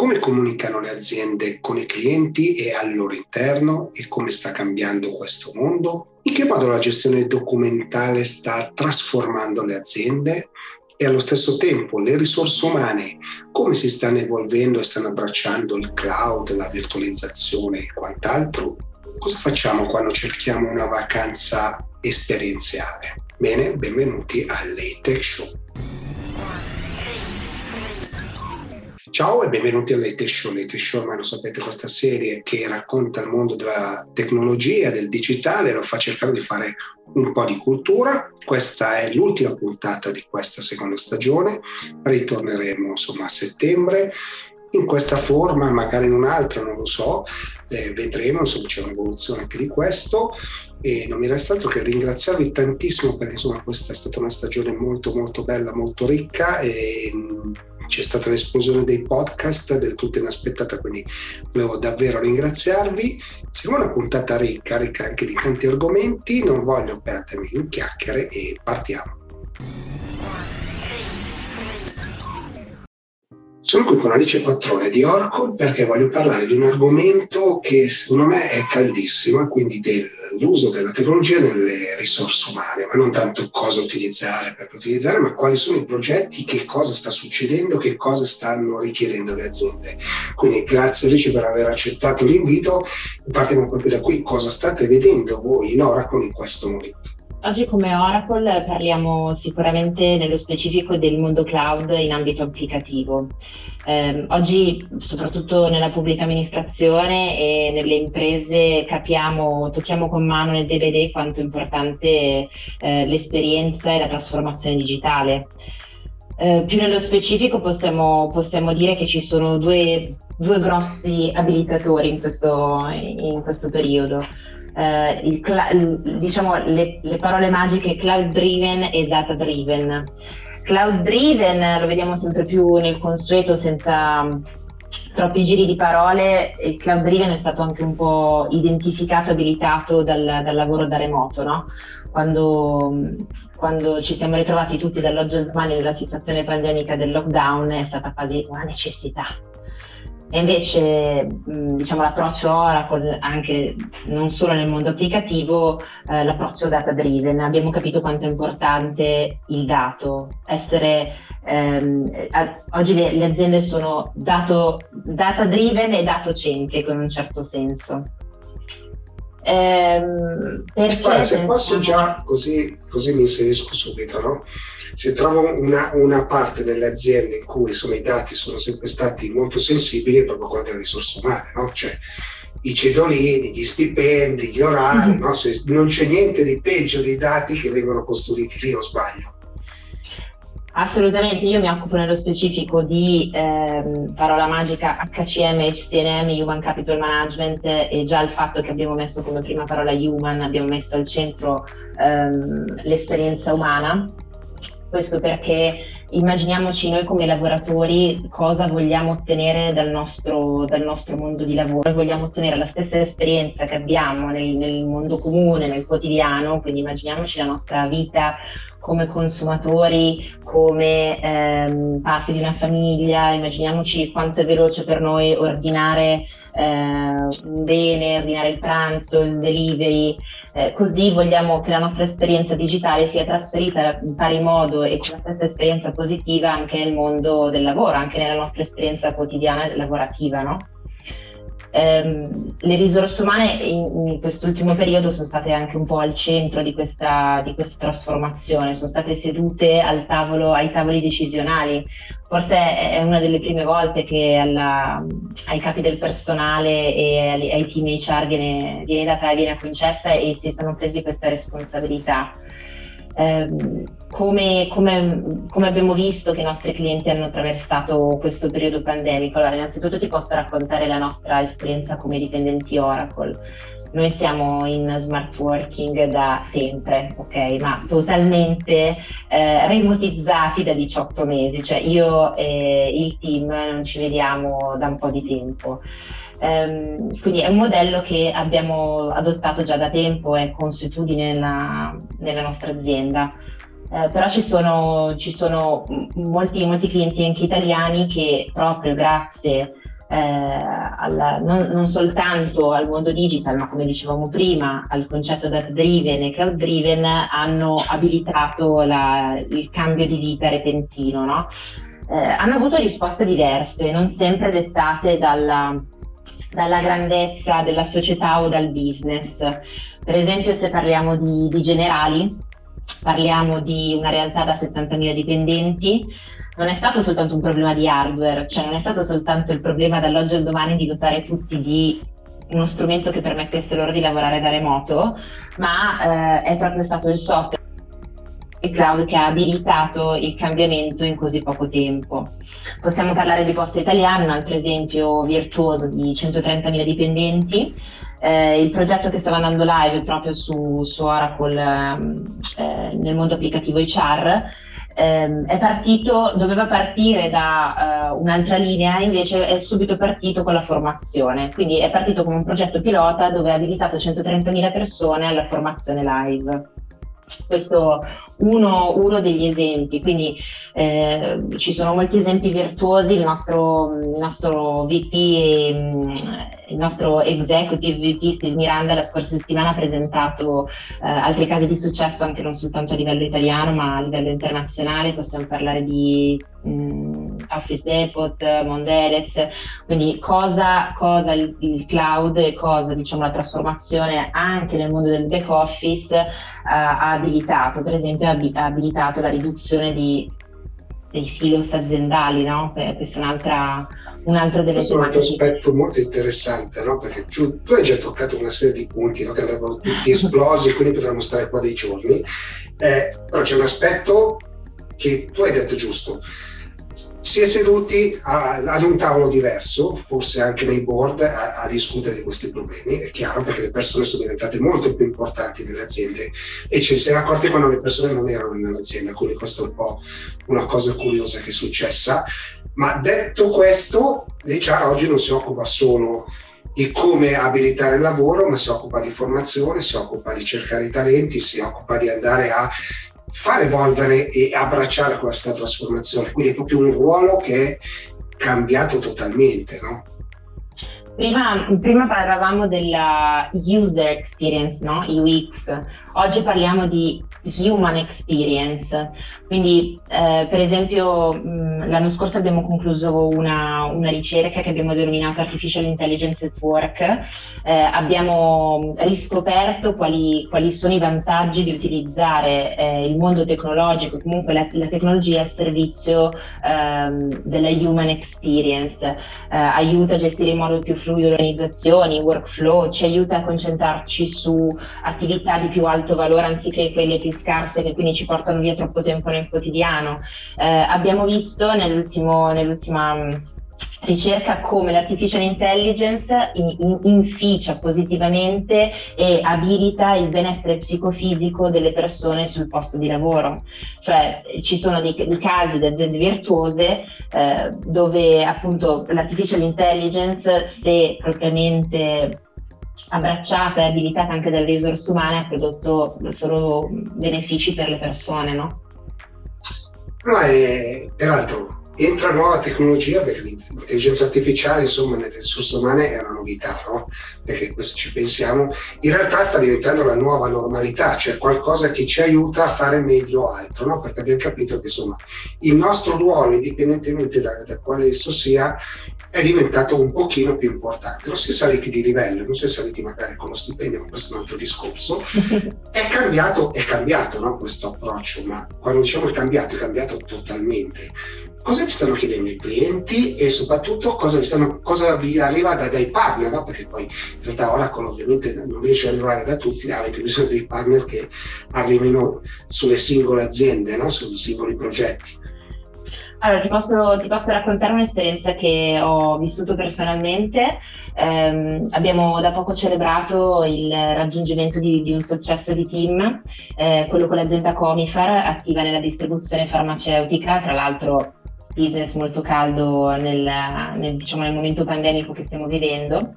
come comunicano le aziende con i clienti e al loro interno e come sta cambiando questo mondo, in che modo la gestione documentale sta trasformando le aziende e allo stesso tempo le risorse umane come si stanno evolvendo e stanno abbracciando il cloud, la virtualizzazione e quant'altro, cosa facciamo quando cerchiamo una vacanza esperienziale? Bene, benvenuti all'ATEC Show. Ciao e benvenuti all'Ete Show. L'Ete Show, ma lo sapete, questa serie che racconta il mondo della tecnologia, del digitale, lo fa cercare di fare un po' di cultura. Questa è l'ultima puntata di questa seconda stagione. Ritorneremo insomma a settembre in questa forma, magari in un'altra, non lo so, eh, vedremo, insomma c'è un'evoluzione anche di questo e non mi resta altro che ringraziarvi tantissimo perché insomma questa è stata una stagione molto molto bella, molto ricca e c'è stata l'esplosione dei podcast del tutto inaspettata, quindi volevo davvero ringraziarvi. Siccome è una puntata ricca, ricca anche di tanti argomenti, non voglio perdermi in chiacchiere e partiamo. Sono qui con Alice Quattrone di Oracle perché voglio parlare di un argomento che secondo me è caldissimo, quindi dell'uso della tecnologia nelle risorse umane, ma non tanto cosa utilizzare, perché utilizzare, ma quali sono i progetti, che cosa sta succedendo, che cosa stanno richiedendo le aziende. Quindi grazie Alice per aver accettato l'invito partiamo proprio da qui, cosa state vedendo voi in Oracle in questo momento? Oggi come Oracle parliamo sicuramente nello specifico del mondo cloud in ambito applicativo. Eh, oggi, soprattutto nella pubblica amministrazione e nelle imprese, capiamo, tocchiamo con mano nel DVD quanto è importante eh, l'esperienza e la trasformazione digitale. Eh, più nello specifico possiamo, possiamo, dire che ci sono due, due grossi abilitatori in questo, in questo periodo eh, il cl- diciamo le, le, parole magiche cloud driven e data driven. Cloud driven lo vediamo sempre più nel consueto senza mm, troppi giri di parole, il cloud driven è stato anche un po' identificato, abilitato dal, dal lavoro da remoto, no? quando, mm, quando, ci siamo ritrovati tutti dall'oggi al domani nella situazione pandemica del lockdown è stata quasi una necessità e invece diciamo, l'approccio Oracle, anche non solo nel mondo applicativo, eh, l'approccio data driven, abbiamo capito quanto è importante il dato, essere, ehm, oggi le, le, aziende sono data driven e dato centric in un certo senso. Ehm, Guarda, se posso già così, così mi inserisco subito, no? se trovo una, una, parte delle aziende in cui insomma, i dati sono sempre stati molto sensibili è proprio quella delle risorse umane, no? cioè i cedolini, gli stipendi, gli orari, mm-hmm. no? se non c'è niente di peggio dei dati che vengono costruiti lì o sbaglio. Assolutamente, io mi occupo nello specifico di ehm, parola magica HCM, HCNM, Human Capital Management e già il fatto che abbiamo messo come prima parola human, abbiamo messo al centro ehm, l'esperienza umana. Questo perché immaginiamoci noi come lavoratori cosa vogliamo ottenere dal nostro, dal nostro mondo di lavoro. Vogliamo ottenere la stessa esperienza che abbiamo nel, nel mondo comune, nel quotidiano, quindi immaginiamoci la nostra vita come consumatori, come ehm, parte di una famiglia, immaginiamoci quanto è veloce per noi ordinare eh, un bene, ordinare il pranzo, il delivery, eh, così vogliamo che la nostra esperienza digitale sia trasferita in pari modo e con la stessa esperienza positiva anche nel mondo del lavoro, anche nella nostra esperienza quotidiana lavorativa, no? Ehm, le risorse umane in, in, quest'ultimo periodo sono state anche un po' al centro di questa, di questa trasformazione, sono state sedute tavolo, ai tavoli decisionali. Forse è una delle prime volte che alla, ai capi del personale e ai, team HR viene, viene data viene concessa e si sono presi questa responsabilità. Ehm, come, come, come, abbiamo visto che i nostri clienti hanno attraversato questo periodo pandemico? Allora, innanzitutto ti posso raccontare la nostra esperienza come dipendenti Oracle. Noi siamo in smart working da sempre, ok? Ma totalmente eh, remotizzati da 18 mesi, cioè io e il team non ci vediamo da un po' di tempo. Um, quindi è un modello che abbiamo adottato già da tempo, è consuetudine nella, nella nostra azienda. Uh, però ci sono, ci sono molti, molti, clienti anche italiani che proprio grazie eh, al, non, non, soltanto al mondo digital, ma come dicevamo prima, al concetto data driven e cloud driven, hanno abilitato la, il cambio di vita repentino. No? Eh, hanno avuto risposte diverse, non sempre dettate dalla, dalla grandezza della società o dal business. Per esempio, se parliamo di, di Generali, parliamo di una realtà da 70.000 dipendenti, non è stato soltanto un problema di hardware, cioè non è stato soltanto il problema dall'oggi al domani di dotare tutti di uno strumento che permettesse loro di lavorare da remoto, ma eh, è proprio stato il software il cloud che ha abilitato il cambiamento in così poco tempo. Possiamo parlare di Posta Italiana, un altro esempio virtuoso di 130.000 dipendenti. Eh, il progetto che stava andando live proprio su, su Oracle ehm, eh, nel mondo applicativo HR è partito, doveva partire da uh, un'altra linea, invece è subito partito con la formazione. Quindi è partito come un progetto pilota dove ha abilitato 130.000 persone alla formazione live questo uno, uno degli esempi, quindi eh, ci sono molti esempi virtuosi, il nostro, il nostro VP, il nostro executive VP Steve Miranda la scorsa settimana ha presentato eh, altri casi di successo anche non soltanto a livello italiano ma a livello internazionale, possiamo parlare di mh, Office Depot, Mondelez, quindi cosa, cosa il, il, cloud e cosa diciamo, la trasformazione anche nel mondo del back office uh, ha abilitato, per esempio ha abilitato la riduzione di, dei silos aziendali, no? questo è un'altra, un altro delle Questo è un altro aspetto molto interessante, no? perché tu, tu, hai già toccato una serie di punti no? che andrebbero tutti esplosi, quindi potremmo stare qua dei giorni, eh, però c'è un aspetto che tu hai detto giusto, si è seduti a, ad un tavolo diverso, forse anche nei board, a, a, discutere di questi problemi. È chiaro perché le persone sono diventate molto più importanti nelle aziende e ci si è accorti quando le persone non erano nell'azienda, quindi questa è un po' una cosa curiosa che è successa. Ma detto questo, l'HR oggi non si occupa solo di come abilitare il lavoro, ma si occupa di formazione, si occupa di cercare i talenti, si occupa di andare a far evolvere e abbracciare questa trasformazione. Quindi è proprio un ruolo che è cambiato totalmente, no? Prima, prima, parlavamo della user experience, no? UX. Oggi parliamo di human experience. Quindi, eh, per esempio, mh, l'anno scorso abbiamo concluso una, una, ricerca che abbiamo denominato Artificial Intelligence at Work. Eh, abbiamo riscoperto quali, quali, sono i vantaggi di utilizzare eh, il mondo tecnologico, comunque la, la tecnologia al servizio ehm, della human experience. Eh, aiuta a gestire in modo più fluido fluide organizzazioni, workflow, ci aiuta a concentrarci su attività di più alto valore anziché quelle più scarse che quindi ci portano via troppo tempo nel quotidiano. Eh, abbiamo visto nell'ultima ricerca come l'artificial intelligence in, in, inficia positivamente e abilita il benessere psicofisico delle persone sul posto di lavoro. Cioè ci sono dei, dei casi di aziende virtuose eh, dove appunto l'artificial intelligence, se propriamente abbracciata e abilitata anche dalle risorse umane, ha prodotto solo benefici per le persone, no? No, e, peraltro entra nuova tecnologia perché l'intelligenza artificiale insomma nelle risorse umane è una novità no? perché questo ci pensiamo in realtà sta diventando la nuova normalità cioè qualcosa che ci aiuta a fare meglio altro no? perché abbiamo capito che insomma il nostro ruolo indipendentemente da, da quale esso sia è diventato un pochino più importante non si è saliti di livello non si è saliti magari con lo stipendio ma questo è un altro discorso è cambiato è cambiato no? questo approccio ma quando diciamo è cambiato è cambiato totalmente cosa vi stanno chiedendo i clienti e soprattutto cosa vi, stanno, cosa vi arriva da, dai partner, no? perché poi in realtà Oracle ovviamente non riesce ad arrivare da tutti, avete bisogno dei partner che arrivino sulle singole aziende, no? sui singoli progetti. Allora, ti posso, ti posso, raccontare un'esperienza che ho vissuto personalmente. Eh, abbiamo da poco celebrato il raggiungimento di, di un successo di team, eh, quello con l'azienda Comifar, attiva nella distribuzione farmaceutica, tra l'altro business molto caldo nel, nel, diciamo, nel momento pandemico che stiamo vivendo.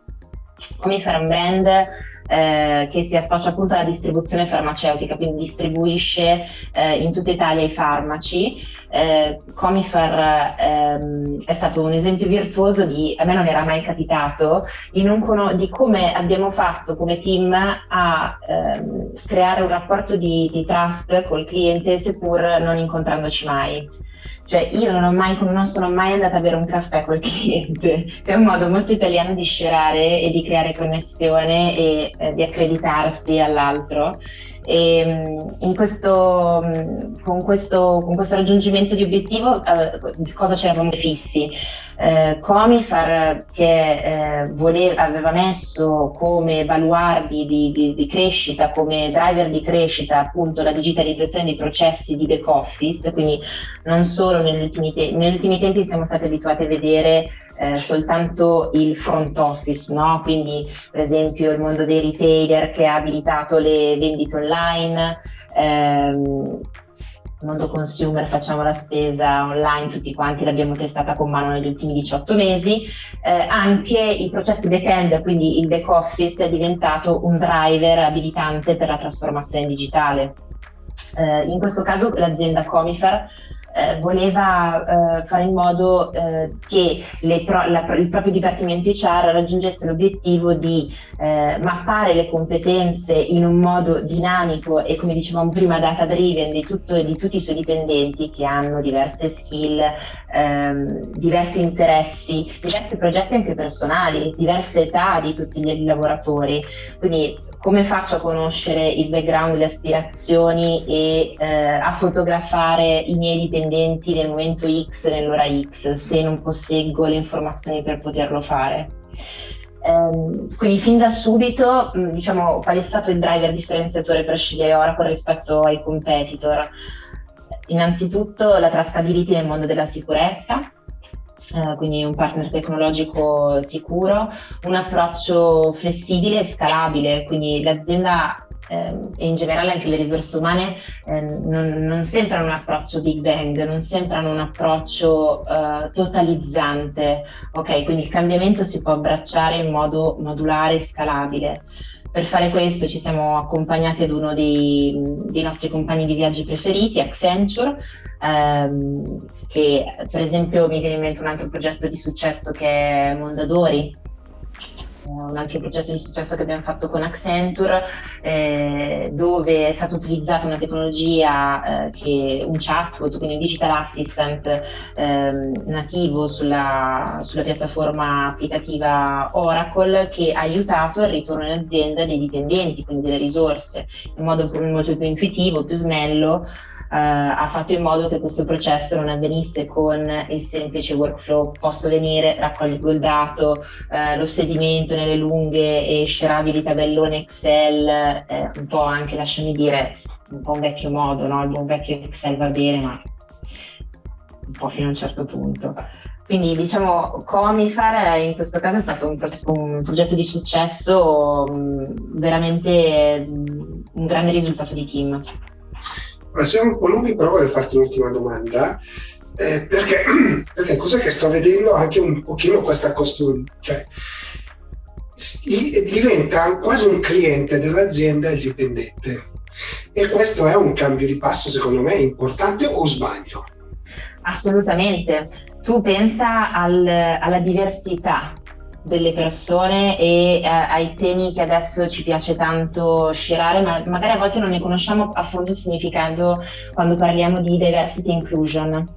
Comifar è un brand eh, che si associa appunto alla distribuzione farmaceutica, quindi distribuisce eh, in tutta Italia i farmaci. Eh, Comifer ehm, è stato un esempio virtuoso di, a me non era mai capitato, di, con- di come abbiamo fatto come team a ehm, creare un rapporto di, di trust col cliente seppur non incontrandoci mai. Cioè io non, mai, non, sono mai andata a bere un caffè col cliente, che è un modo molto italiano di scerare e di creare connessione e eh, di accreditarsi all'altro. E mm, questo, mm, con, questo, con, questo, raggiungimento di obiettivo eh, cosa ci eravamo fissi? Eh, Comifar che eh, voleva, aveva messo come baluardi di, di, di, crescita, come driver di crescita appunto la digitalizzazione dei processi di back office, quindi non solo negli ultimi, te- negli ultimi tempi siamo stati abituati a vedere eh, soltanto il front office, no? quindi per esempio il mondo dei retailer che ha abilitato le vendite online, ehm, mondo consumer facciamo la spesa online, tutti quanti l'abbiamo testata con mano negli ultimi 18 mesi, eh, anche i processi back-end, quindi il back office è diventato un driver abilitante per la trasformazione digitale. Eh, in questo caso l'azienda Comifer eh, voleva eh, fare in modo eh, che pro- la, il proprio dipartimento HR raggiungesse l'obiettivo di eh, mappare le competenze in un modo dinamico e come dicevamo prima data driven di, tutto, di tutti i suoi dipendenti che hanno diverse skill, ehm, diversi interessi, diversi progetti anche personali, diverse età di tutti gli lavoratori. Quindi come faccio a conoscere il background, le aspirazioni e eh, a fotografare i miei dipendenti nel momento X, nell'ora X, se non posseggo le informazioni per poterlo fare. Um, quindi fin da subito, mm, diciamo, qual è stato il driver differenziatore per scegliere Oracle rispetto ai competitor? Innanzitutto la trustability nel mondo della sicurezza, eh, quindi un partner tecnologico sicuro, un approccio flessibile e scalabile, quindi l'azienda eh, e in generale anche le risorse umane eh, non, non, sempre hanno un approccio big bang, non sempre hanno un approccio eh, totalizzante, ok? Quindi il cambiamento si può abbracciare in modo modulare e scalabile. Per fare questo ci siamo accompagnati ad uno dei, dei nostri compagni di viaggi preferiti, Accenture, ehm, che per esempio mi viene in mente un altro progetto di successo che è Mondadori, un altro progetto di successo che abbiamo fatto con Accenture, eh, dove è stata utilizzata una tecnologia, eh, che, un chatbot, quindi un digital assistant eh, nativo sulla, sulla, piattaforma applicativa Oracle, che ha aiutato il ritorno in azienda dei dipendenti, quindi delle risorse, in modo molto più intuitivo, più snello ha fatto in modo che questo processo non avvenisse con il semplice workflow, posso venire, raccogliere il dato, eh, lo sedimento nelle lunghe e scerabili tabellone Excel, eh, un po' anche, lasciami dire, un po' un vecchio modo, no? il vecchio Excel va bene, ma un po' fino a un certo punto. Quindi diciamo Comifar in questo caso è stato un, processo, un progetto di successo, mh, veramente mh, un grande risultato di team. Ma siamo un po' lunghi, però voglio farti un'ultima domanda. Eh, perché, perché cos'è che sto vedendo anche un pochino questa costruzione? Cioè, diventa quasi un cliente dell'azienda il dipendente. E questo è un cambio di passo, secondo me, importante o sbaglio? Assolutamente. Tu pensa al, alla diversità delle persone e eh, ai temi che adesso ci piace tanto scerare, ma magari a volte non ne conosciamo a fondo il significato quando parliamo di diversity inclusion.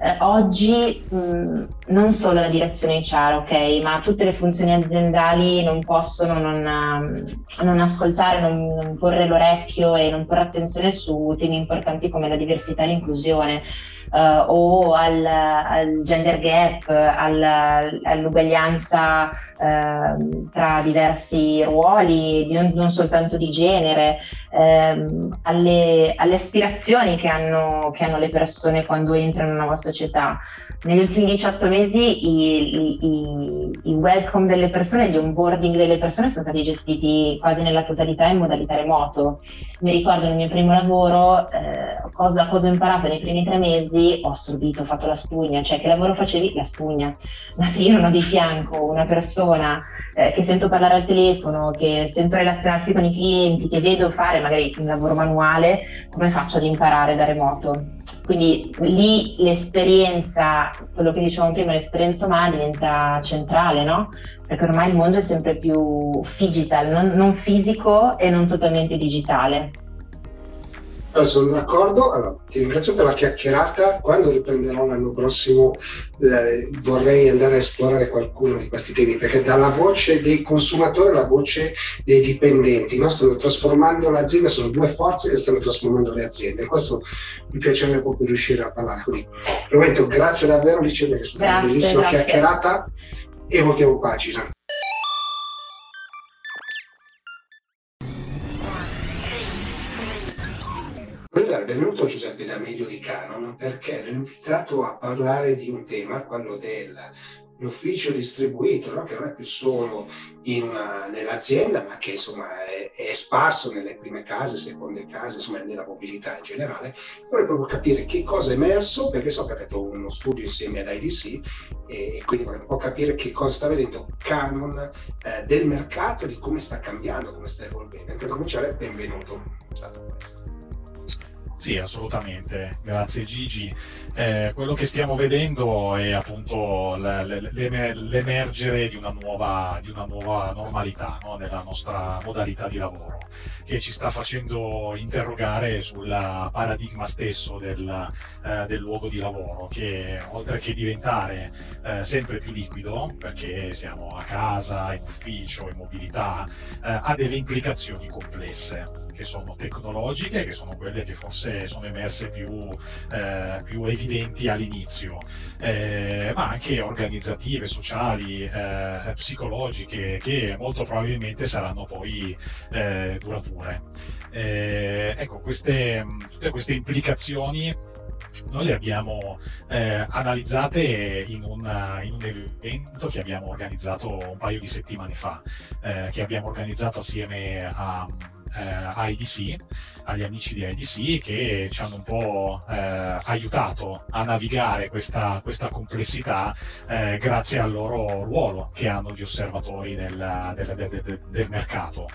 Eh, oggi mh, non solo la direzione HR, ok, ma tutte le funzioni aziendali non possono non, uh, non ascoltare, non, non, porre l'orecchio e non porre attenzione su temi importanti come la diversità e l'inclusione uh, o al, al, gender gap, al, all'uguaglianza uh, tra diversi ruoli, non, non, soltanto di genere, um, alle, alle, aspirazioni che hanno, che hanno le persone quando entrano in una nuova società. Negli ultimi 18 mesi i, i, i, welcome delle persone, gli onboarding delle persone sono stati gestiti quasi nella totalità in modalità remoto. Mi ricordo nel mio primo lavoro, eh, cosa, cosa, ho imparato nei primi tre mesi, ho assorbito, ho fatto la spugna, cioè che lavoro facevi? La spugna. Ma se io non ho di fianco una persona eh, che sento parlare al telefono, che sento relazionarsi con i clienti, che vedo fare magari un lavoro manuale, come faccio ad imparare da remoto? Quindi lì l'esperienza, quello che dicevamo prima, l'esperienza umana diventa centrale, no? Perché ormai il mondo è sempre più digital, non, non fisico e non totalmente digitale. Sono d'accordo, allora, ti ringrazio per la chiacchierata. Quando riprenderò l'anno prossimo eh, vorrei andare a esplorare qualcuno di questi temi, perché dalla voce dei consumatori alla voce dei dipendenti no? stanno trasformando l'azienda, sono due forze che stanno trasformando le aziende. Questo mi piacerebbe proprio riuscire a parlare. Quindi, prometto, grazie davvero Lice, perché è stata grazie, una bellissima grazie. chiacchierata e votiamo pagina. Benvenuto Giuseppe D'Amelio di Canon perché l'ho invitato a parlare di un tema, quello dell'ufficio distribuito, no? che non è più solo una, nell'azienda, ma che insomma è, è, sparso nelle prime case, seconde case, insomma nella mobilità in generale. Vorrei proprio capire che cosa è emerso, perché so che ha fatto uno studio insieme ad IDC e, e quindi vorrei un po' capire che cosa sta vedendo Canon eh, del mercato, di come sta cambiando, come sta evolvendo. Per cominciare, benvenuto. È stato questo. Sì, assolutamente, grazie Gigi. Eh, quello che stiamo vedendo è appunto l'emergere di una nuova, di una nuova normalità no? nella nostra modalità di lavoro, che ci sta facendo interrogare sul paradigma stesso del, eh, del luogo di lavoro, che oltre che diventare eh, sempre più liquido, perché siamo a casa, in ufficio, in mobilità, eh, ha delle implicazioni complesse che sono tecnologiche, che sono quelle che forse sono emerse più, eh, più evidenti all'inizio, eh, ma anche organizzative, sociali, eh, psicologiche, che molto probabilmente saranno poi eh, durature. Eh, ecco, queste, tutte queste implicazioni noi le abbiamo eh, analizzate in, una, in, un evento che abbiamo organizzato un paio di settimane fa, eh, che abbiamo organizzato assieme a eh, IDC, agli amici di IDC che ci hanno un po' eh, aiutato a navigare questa, questa complessità eh, grazie al loro ruolo che hanno di osservatori del, del, del, del mercato.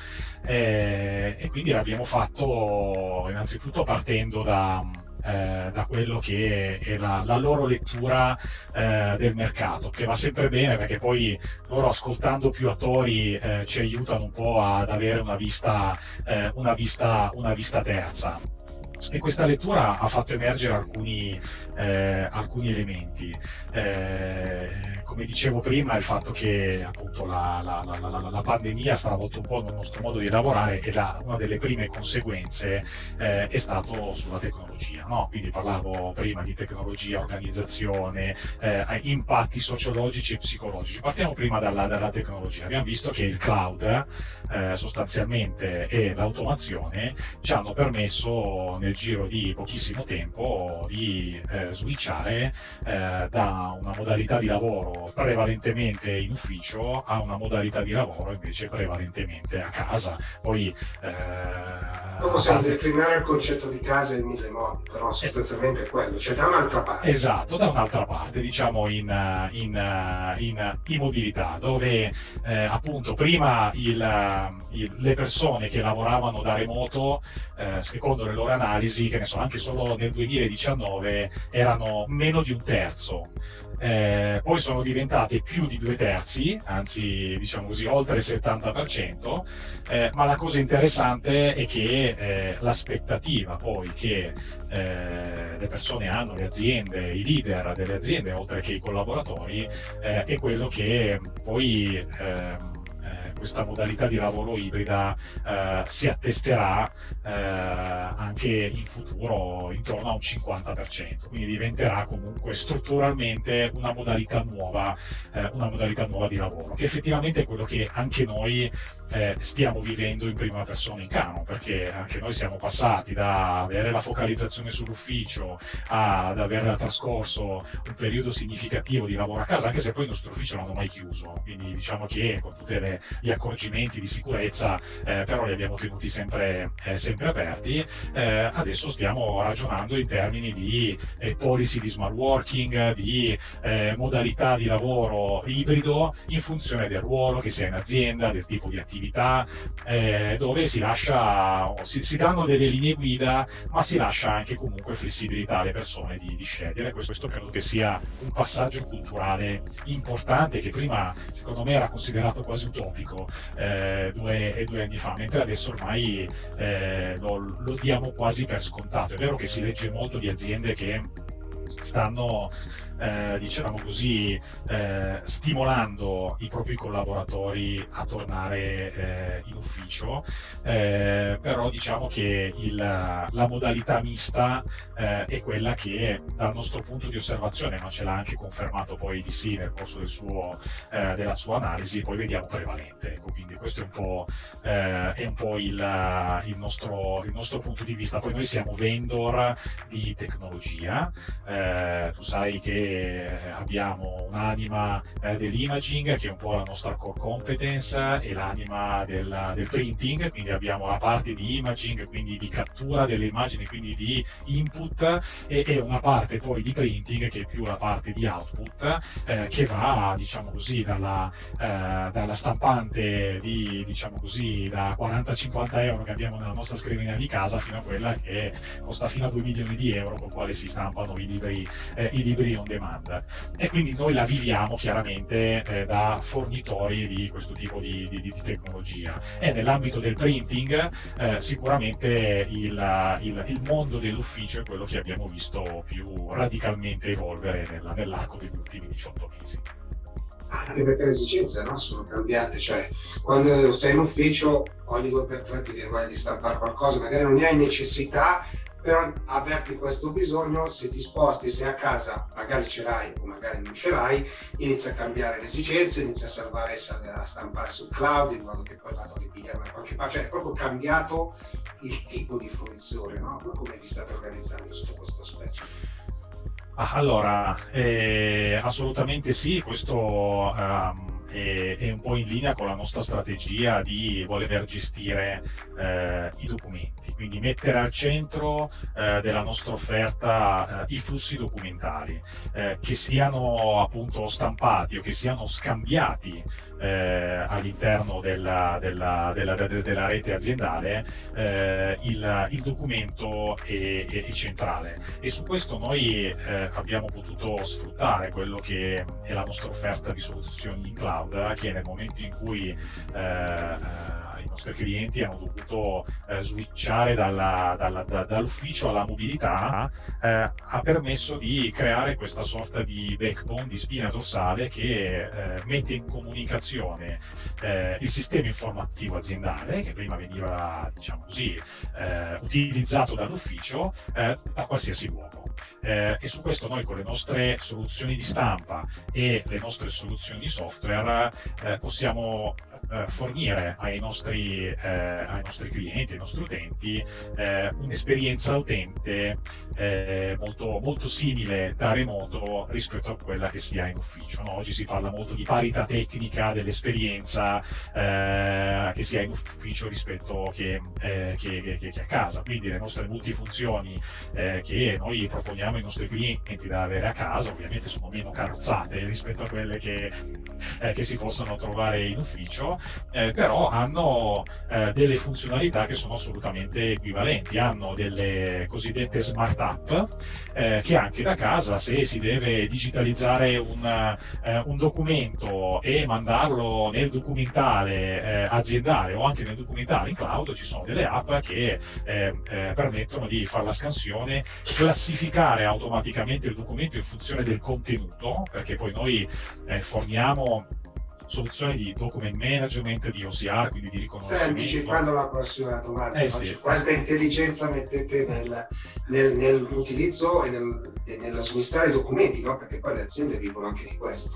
Eh, e quindi l'abbiamo fatto innanzitutto partendo da eh, da quello che è la, la loro lettura eh, del mercato, che va sempre bene perché poi loro ascoltando più attori eh, ci aiutano un po' ad avere una vista, eh, una vista, una vista terza e questa lettura ha fatto emergere alcuni, eh, alcuni elementi. Eh, come dicevo prima, il fatto che appunto la, la, la, la, pandemia ha stravolto un po' il nostro modo di lavorare e una delle prime conseguenze eh, è stato sulla tecnologia. No? Quindi parlavo prima di tecnologia, organizzazione, eh, impatti sociologici e psicologici. Partiamo prima dalla, dalla, tecnologia. Abbiamo visto che il cloud eh, sostanzialmente e l'automazione ci hanno permesso nel giro di pochissimo tempo di eh, switchare eh, da una modalità di lavoro prevalentemente in ufficio a una modalità di lavoro invece prevalentemente a casa. Poi eh, possiamo tante... declinare il concetto di casa in mille modi, però sostanzialmente è quello, cioè da un'altra parte. Esatto, da un'altra parte, diciamo in, in, in, in mobilità, dove eh, appunto prima il, il, le persone che lavoravano da remoto, eh, secondo le loro analisi, che ne so, anche solo nel 2019 erano meno di un terzo. Eh, poi sono diventate più di due terzi, anzi diciamo così oltre il 70%, eh, ma la cosa interessante è che eh, l'aspettativa poi che eh, le persone hanno, le aziende, i leader delle aziende, oltre che i collaboratori, eh, è quello che poi ehm, questa modalità di lavoro ibrida eh, si attesterà eh, anche in futuro intorno a un 50%, quindi diventerà comunque strutturalmente una modalità nuova, eh, una modalità nuova di lavoro, che effettivamente è quello che anche noi eh, stiamo vivendo in prima persona in cano, perché anche noi siamo passati da avere la focalizzazione sull'ufficio ad aver trascorso un periodo significativo di lavoro a casa, anche se poi il nostro ufficio non l'hanno mai chiuso, quindi diciamo che con tutti gli accorgimenti di sicurezza, eh, però li abbiamo tenuti sempre, eh, sempre aperti, eh, adesso stiamo ragionando in termini di eh, policy di smart working, di eh, modalità di lavoro ibrido in funzione del ruolo che sia in azienda, del tipo di attività eh, dove si lascia, si, si, danno delle linee guida, ma si lascia anche comunque flessibilità alle persone di, di scegliere. Questo, questo, credo che sia un passaggio culturale importante che prima secondo me era considerato quasi utopico eh, due, due, anni fa, mentre adesso ormai eh, lo, lo diamo quasi per scontato. È vero che si legge molto di aziende che stanno eh, diciamo così, eh, stimolando i propri collaboratori a tornare eh, in ufficio, eh, però diciamo che il, la modalità mista eh, è quella che dal nostro punto di osservazione, ma ce l'ha anche confermato poi di sì nel corso del suo, della sua analisi, poi vediamo prevalente. Ecco, quindi questo è un po', è un po il, il, nostro, il, nostro, punto di vista. Poi noi siamo vendor di tecnologia, tu sai che eh, abbiamo un'anima eh, dell'imaging che è un po' la nostra core competence e l'anima del, del, printing, quindi abbiamo la parte di imaging, quindi di cattura delle immagini, quindi di input e, e una parte poi di printing che è più la parte di output eh, che va diciamo così dalla, eh, dalla stampante di diciamo così da 40-50 euro che abbiamo nella nostra scrivania di casa fino a quella che costa fino a 2 milioni di euro con quale si stampano i libri, eh, i libri on demand e quindi noi la viviamo chiaramente eh, da fornitori di questo tipo di, di, di, tecnologia e nell'ambito del printing eh, sicuramente il, il, il, mondo dell'ufficio è quello che abbiamo visto più radicalmente evolvere nella, nell'arco degli ultimi 18 mesi anche perché le esigenze no? sono cambiate, cioè quando sei in ufficio ogni due per tre ti voglia di stampare qualcosa, magari non ne hai necessità, però avverti questo bisogno, se ti sposti, sei a casa, magari ce l'hai o magari non ce l'hai, inizia a cambiare le esigenze, inizia a salvare, a stampare sul cloud in modo che poi vado a ripigliare da qualche parte, cioè è proprio cambiato il tipo di fruizione, no? Come vi state organizzando sotto questo aspetto? Ah, allora, eh, assolutamente sì, questo um, è, è, un po' in linea con la nostra strategia di voler gestire eh, i documenti, quindi mettere al centro eh, della nostra offerta eh, i flussi documentali, eh, che siano appunto stampati o che siano scambiati eh, all'interno della, della, della, della, rete aziendale, eh, il, il, documento è, è, è, centrale. E su questo noi abbiamo potuto sfruttare quello che è la nostra offerta di soluzioni in cloud che nel momento in cui eh, eh, i nostri clienti hanno dovuto eh, switchare dalla, dalla, da, dall'ufficio alla mobilità, eh, ha permesso di creare questa sorta di backbone, di spina dorsale che eh, mette in comunicazione eh, il sistema informativo aziendale, che prima veniva, diciamo così, utilizzato dall'ufficio da qualsiasi luogo. Eh, e su questo noi con le nostre soluzioni di stampa e le nostre soluzioni di software eh, possiamo eh, fornire ai nostri, eh, ai nostri, clienti, ai nostri utenti, eh, un'esperienza utente eh, molto, molto, simile da remoto rispetto a quella che si ha in ufficio. No? Oggi si parla molto di parità tecnica dell'esperienza eh, che si ha in ufficio rispetto che, che, che, che, a casa. Quindi le nostre multifunzioni che noi proponiamo ai nostri clienti da avere a casa ovviamente sono meno carrozzate rispetto a quelle che, che si possono trovare in ufficio eh, però hanno eh, delle funzionalità che sono assolutamente equivalenti, hanno delle cosiddette smart app eh, che anche da casa se si deve digitalizzare un, eh, un documento e mandarlo nel documentale eh, aziendale o anche nel documentale in cloud ci sono delle app che eh, permettono di fare la scansione, classificare automaticamente il documento in funzione del contenuto, perché poi noi forniamo soluzioni di document management, di OCR, quindi di riconoscimento. Stai anticipando la prossima domanda. Eh sì. Quanta intelligenza mettete nel, nel, nell'utilizzo e, nel, nello smistare i documenti, no? perché poi le aziende vivono anche di questo.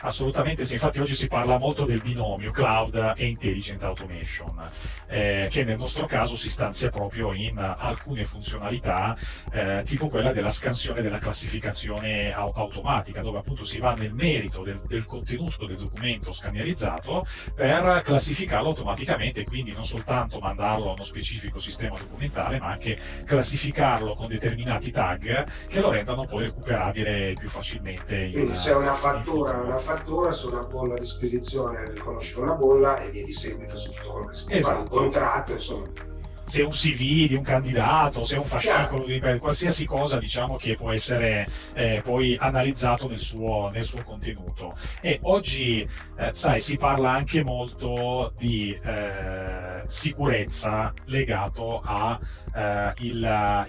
Assolutamente sì, infatti oggi si parla molto del binomio cloud e intelligent automation, eh, che nel nostro caso si stanzia proprio in alcune funzionalità, eh, tipo quella della scansione della classificazione au- automatica, dove appunto si va nel merito del, del, contenuto del documento scannerizzato per classificarlo automaticamente, quindi non soltanto mandarlo a uno specifico sistema documentale, ma anche classificarlo con determinati tag che lo rendano poi recuperabile più facilmente. Quindi se è una fattura una fattura su una bolla a disposizione, riconoscere una bolla e via di seguito su tutto quello che si può esatto. fare, un contratto, insomma se un CV di un candidato, se un fascicolo, di, qualsiasi cosa diciamo che può essere eh, poi analizzato nel suo, nel suo, contenuto. E oggi, eh, sai, si parla anche molto di eh, sicurezza legato a eh,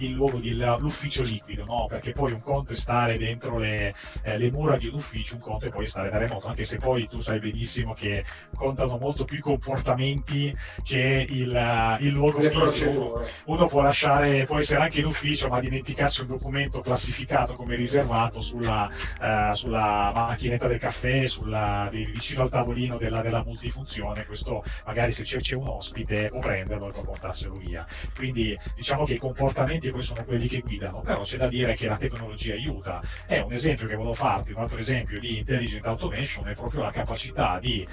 luogo dell'ufficio liquido, no? Perché poi un conto è stare dentro le, eh, le, mura di un ufficio, un conto è poi stare da remoto, anche se poi tu sai benissimo che contano molto più i comportamenti che il, il luogo fisico procedure. Uno può lasciare, può essere anche in ufficio, ma dimenticarsi un documento classificato come riservato sulla, uh, sulla macchinetta del caffè, sulla, vicino al tavolino della, della, multifunzione. Questo magari se c'è, un ospite può prenderlo e può portarselo via. Quindi diciamo che i comportamenti poi sono quelli che guidano, però c'è da dire che la tecnologia aiuta. È un esempio che volevo farti, un altro esempio di intelligent automation è proprio la capacità di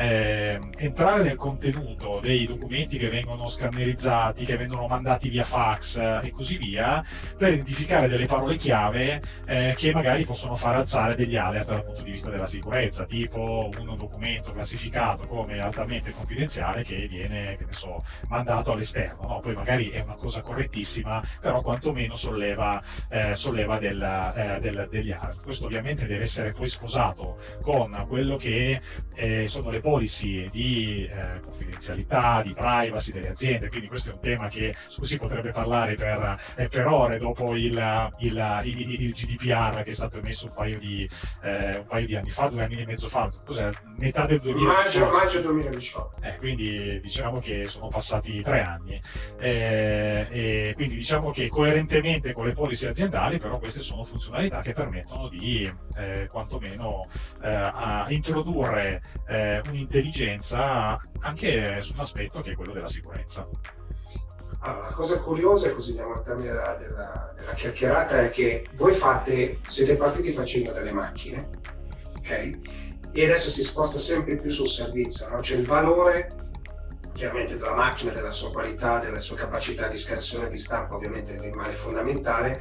eh, entrare nel contenuto dei documenti che vengono scannerizzati, che vengono mandati via fax eh, e così via, per identificare delle parole chiave eh, che magari possono far alzare degli alert dal punto di vista della sicurezza, tipo un documento classificato come altamente confidenziale che viene, che ne so, mandato all'esterno. No? Poi magari è una cosa correttissima, però quantomeno solleva, eh, solleva del, eh, del, degli alert. Questo ovviamente deve essere poi sposato con quello che eh, sono le policy di eh, confidenzialità, di privacy delle aziende, quindi questo è un tema che, su cui si potrebbe parlare per, eh, per ore dopo il, il, il, il, GDPR che è stato emesso un paio di, eh, un paio di anni fa, due anni e mezzo fa, cos'è? Metà del 2018. Maggio, maggio 2018. Eh, quindi diciamo che sono passati tre anni. Eh, e quindi diciamo che coerentemente con le policy aziendali, però queste sono funzionalità che permettono di eh, quantomeno introdurre un'intelligenza anche su un aspetto che è quello della sicurezza. Allora, la cosa curiosa, così andiamo al termine della, della, della, chiacchierata, è che voi fate, siete partiti facendo delle macchine, ok? E adesso si sposta sempre più sul servizio, no? C'è il valore chiaramente della macchina, della sua qualità, della sua capacità di scansione di stampa, ovviamente rimane fondamentale,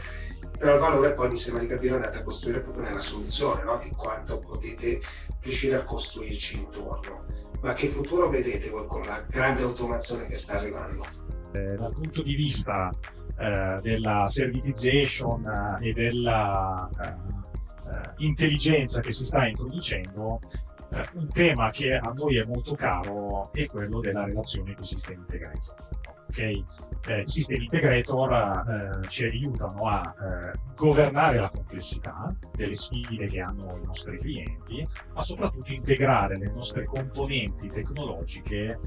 però il valore poi mi sembra di capire andate a costruire proprio nella soluzione, no? di quanto potete riuscire a costruirci intorno. Ma che futuro vedete voi con la grande automazione che sta arrivando? Eh, dal punto di vista eh, della servitization eh, e della eh, eh, intelligenza che si sta introducendo, eh, un tema che a noi è molto caro è quello della relazione con i sistemi integrator. Okay? Eh, sistemi integrator eh, ci aiutano a eh, governare la complessità delle sfide che hanno i nostri clienti, ma soprattutto integrare le nostre componenti tecnologiche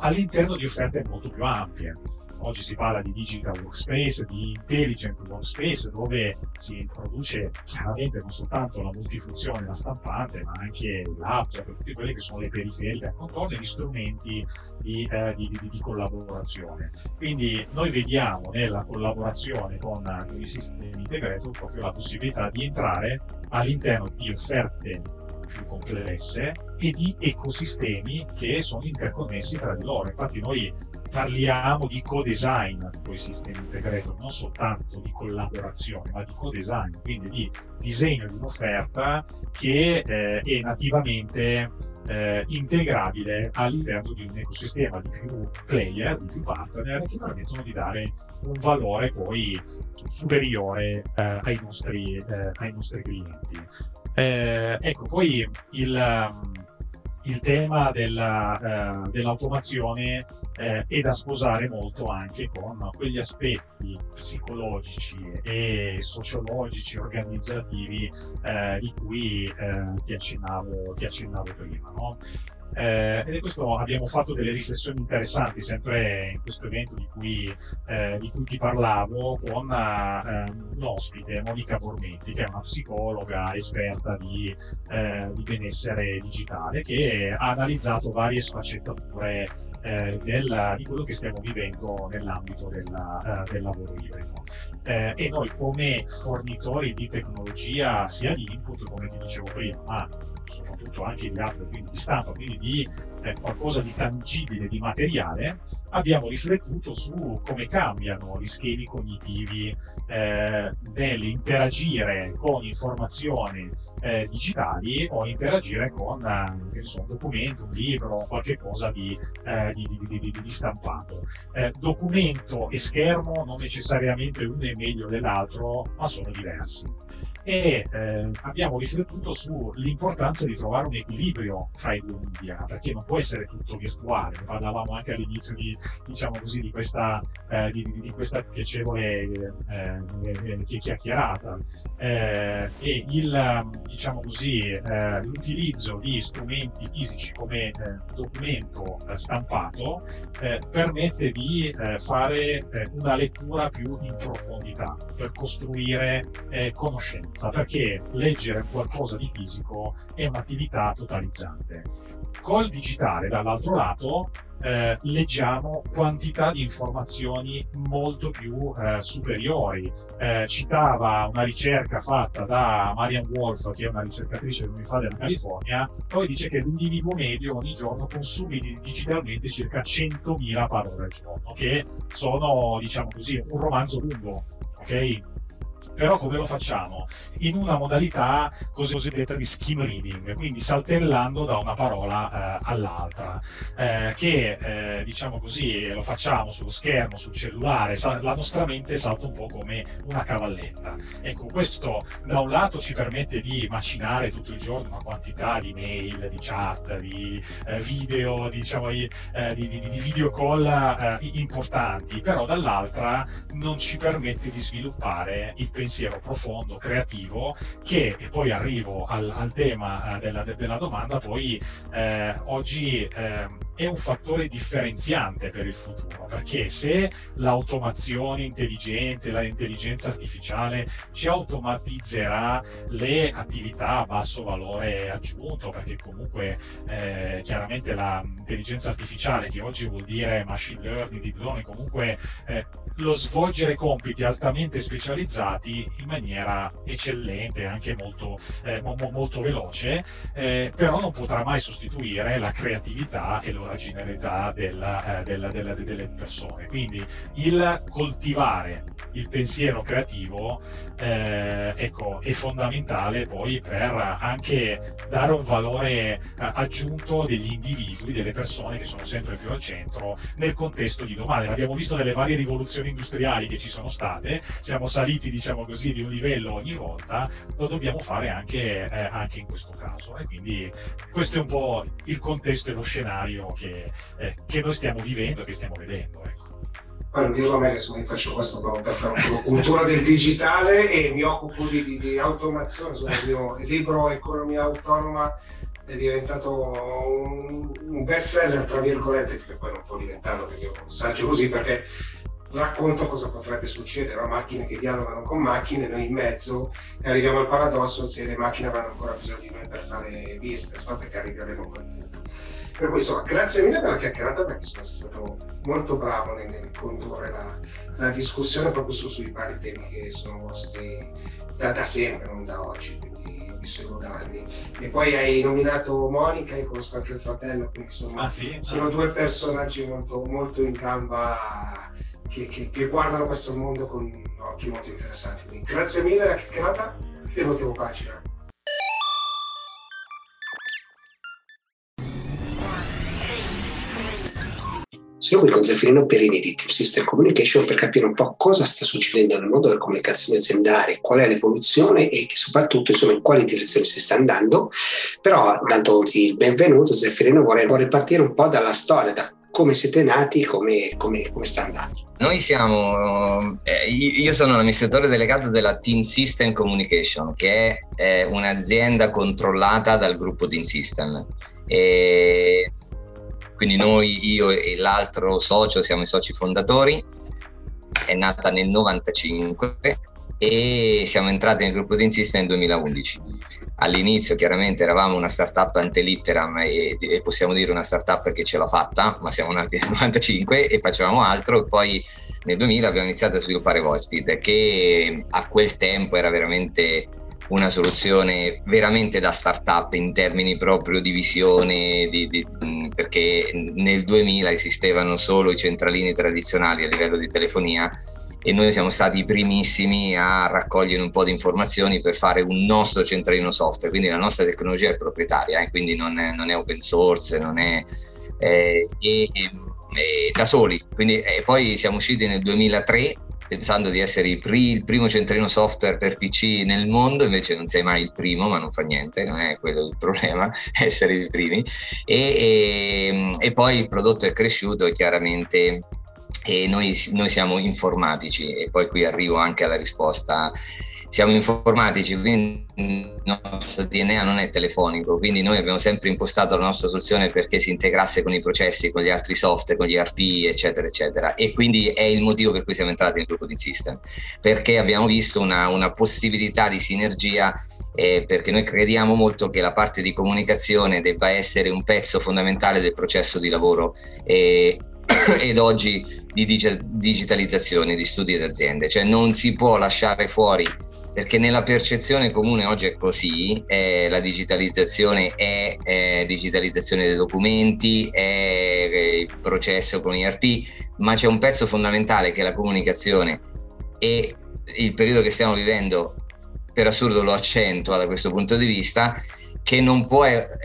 all'interno di offerte molto più ampie oggi si parla di digital workspace, di intelligent workspace, dove si introduce chiaramente non soltanto la multifunzione, la stampante, ma anche laptop, tutte quelle che sono le periferiche a controllo e gli strumenti di, eh, di, di, di, collaborazione. Quindi noi vediamo nella collaborazione con, con i sistemi integrator proprio la possibilità di entrare all'interno di offerte più complesse e di ecosistemi che sono interconnessi tra di loro. Infatti noi parliamo di co-design con i sistemi integrator, non soltanto di collaborazione, ma di co-design, quindi di disegno di un'offerta che eh, è nativamente eh, integrabile all'interno di un ecosistema di più player, di più partner che permettono di dare un valore poi superiore eh, ai, nostri, eh, ai, nostri, clienti. Eh, ecco, poi il, il tema della, eh, dell'automazione eh, è da sposare molto anche con quegli aspetti psicologici e sociologici, organizzativi eh, di cui eh, ti accennavo, ti, accennavo, prima. No? Eh, è questo abbiamo fatto delle riflessioni interessanti sempre in questo evento di cui, eh, di cui ti parlavo con eh, un ospite, Monica Bormetti, che è una psicologa esperta di, eh, di benessere digitale, che ha analizzato varie sfaccettature eh, della, di quello che stiamo vivendo nell'ambito della, uh, del lavoro ibrido. Eh, e noi come fornitori di tecnologia, sia di input come ti dicevo prima, ma soprattutto anche di hardware, quindi di stampa, quindi di eh, qualcosa di tangibile, di materiale, abbiamo riflettuto su come cambiano gli schemi cognitivi eh, nell'interagire con informazioni eh, digitali o interagire con eh, so, un documento, un libro, qualche cosa di, eh, di, di, di stampato. Eh, documento e schermo non necessariamente uno è meglio dell'altro, ma sono diversi e eh, abbiamo riflettuto sull'importanza di trovare un equilibrio fra i due media, perché non può essere tutto virtuale, parlavamo anche all'inizio di, diciamo così, di, questa, eh, di, di questa piacevole eh, eh chiacchierata. Eh, e il, diciamo così, eh, l'utilizzo di strumenti fisici come documento stampato permette di fare una lettura più in profondità per costruire conoscenza perché leggere qualcosa di fisico è un'attività totalizzante. Col digitale, dall'altro lato, eh, leggiamo quantità di informazioni molto più eh, superiori. Eh, citava una ricerca fatta da Marian Wolf, che è una ricercatrice dell'Università della California, dove dice che l'individuo medio ogni giorno consumi digitalmente circa 100.000 parole al giorno, che sono, diciamo così, un romanzo lungo. ok? Però come lo facciamo? In una modalità cosiddetta di skim reading, quindi saltellando da una parola eh, all'altra, eh, che eh, diciamo così lo facciamo sullo schermo, sul cellulare, la nostra mente salta un po' come una cavalletta. Ecco, questo da un lato ci permette di macinare tutto il giorno una quantità di mail, di chat, di eh, video, diciamo, di, eh, di, di, di video call eh, importanti, però dall'altra non ci permette di sviluppare il pensiero pensiero profondo, creativo, che, e poi arrivo al, al tema eh, della, della, domanda, poi eh, oggi eh, è un fattore differenziante per il futuro, perché se l'automazione intelligente, l'intelligenza artificiale ci automatizzerà le attività a basso valore aggiunto, perché comunque eh, chiaramente l'intelligenza artificiale, che oggi vuol dire machine learning, deep learning, comunque eh, lo svolgere compiti altamente specializzati in maniera eccellente, anche molto, eh, mo- molto veloce, eh, però non potrà mai sostituire la creatività e l'originalità della, eh, della, della, delle persone. Quindi il coltivare il pensiero creativo eh, ecco, è fondamentale poi per anche dare un valore eh, aggiunto degli individui, delle persone che sono sempre più al centro nel contesto di domani. L'abbiamo visto nelle varie rivoluzioni industriali che ci sono state, siamo saliti diciamo così di un livello ogni volta, lo dobbiamo fare anche, eh, anche in questo caso. E quindi questo è un po' il contesto e lo scenario che, eh, che noi stiamo vivendo e che stiamo vedendo. Ecco. Poi dirlo a me che insomma, fare questo proprio per fare una cultura del digitale e mi occupo di, di, di automazione, insomma, il mio libro Economia Autonoma è diventato un, un best seller tra virgolette, che poi non può diventarlo perché è un saggio così perché racconto cosa potrebbe succedere, macchine che dialogano con macchine, noi in mezzo e arriviamo al paradosso se le macchine avranno ancora bisogno di noi per fare business, no? perché arriveremo quel punto. Per cui insomma, grazie mille per la chiacchierata perché sono stato molto bravo nel, nel condurre la, la, discussione proprio su, sui vari temi che sono vostri da, da sempre, non da oggi, quindi vi seguo da anni. E poi hai nominato Monica, io conosco anche il fratello, quindi insomma, ah, sì? sono due personaggi molto, molto in gamba che, che, che, guardano questo mondo con occhi molto interessanti. Quindi grazie mille alla chiacchierata e votiamo pagina. Sono qui con Zeffirino Perini di Team System Communication per capire un po' cosa sta succedendo nel mondo della comunicazione aziendale, qual è l'evoluzione e soprattutto insomma, in quali direzioni si sta andando. Però, dandoti il benvenuto, Zeffirino, vorrei, vorrei partire un po' dalla storia, da come siete nati, come, come, come sta andando. Noi siamo, eh, io sono l'amministratore delegato della Team System Communication, che è un'azienda controllata dal gruppo Team System. E quindi noi, io e l'altro socio siamo i soci fondatori, è nata nel 95 e siamo entrati nel gruppo di Insista nel 2011. All'inizio chiaramente eravamo una startup ante litteram e, e, possiamo dire una startup perché ce l'ha fatta, ma siamo nati nel 95 e facevamo altro. Poi nel 2000 abbiamo iniziato a sviluppare VoiceSpeed che a quel tempo era veramente una soluzione veramente da startup in termini proprio di visione, di, di, perché nel 2000 esistevano solo i centralini tradizionali a livello di telefonia e noi siamo stati i primissimi a raccogliere un po' di informazioni per fare un nostro centralino software, quindi la nostra tecnologia è proprietaria, eh, quindi non è, non è, open source, non è... Eh, e, e, e da soli, quindi, e poi siamo usciti nel 2003 pensando di essere il, pri- il, primo centrino software per PC nel mondo, invece non sei mai il primo, ma non fa niente, non è quello il problema, essere i primi. E, e, e poi il prodotto è cresciuto e chiaramente e noi, noi, siamo informatici e poi qui arrivo anche alla risposta siamo informatici, quindi il nostro DNA non è telefonico, quindi noi abbiamo sempre impostato la nostra soluzione perché si integrasse con i processi, con gli altri software, con gli RP, eccetera, eccetera. E quindi è il motivo per cui siamo entrati nel gruppo di System, perché abbiamo visto una, una possibilità di sinergia, eh, perché noi crediamo molto che la parte di comunicazione debba essere un pezzo fondamentale del processo di lavoro. Eh, ed oggi di digitalizzazione di studi ed aziende, cioè non si può lasciare fuori perché nella percezione comune oggi è così, eh, la digitalizzazione è, è, digitalizzazione dei documenti, è, il processo con IRP, ma c'è un pezzo fondamentale che è la comunicazione. E il periodo che stiamo vivendo per assurdo lo accentua da questo punto di vista che non può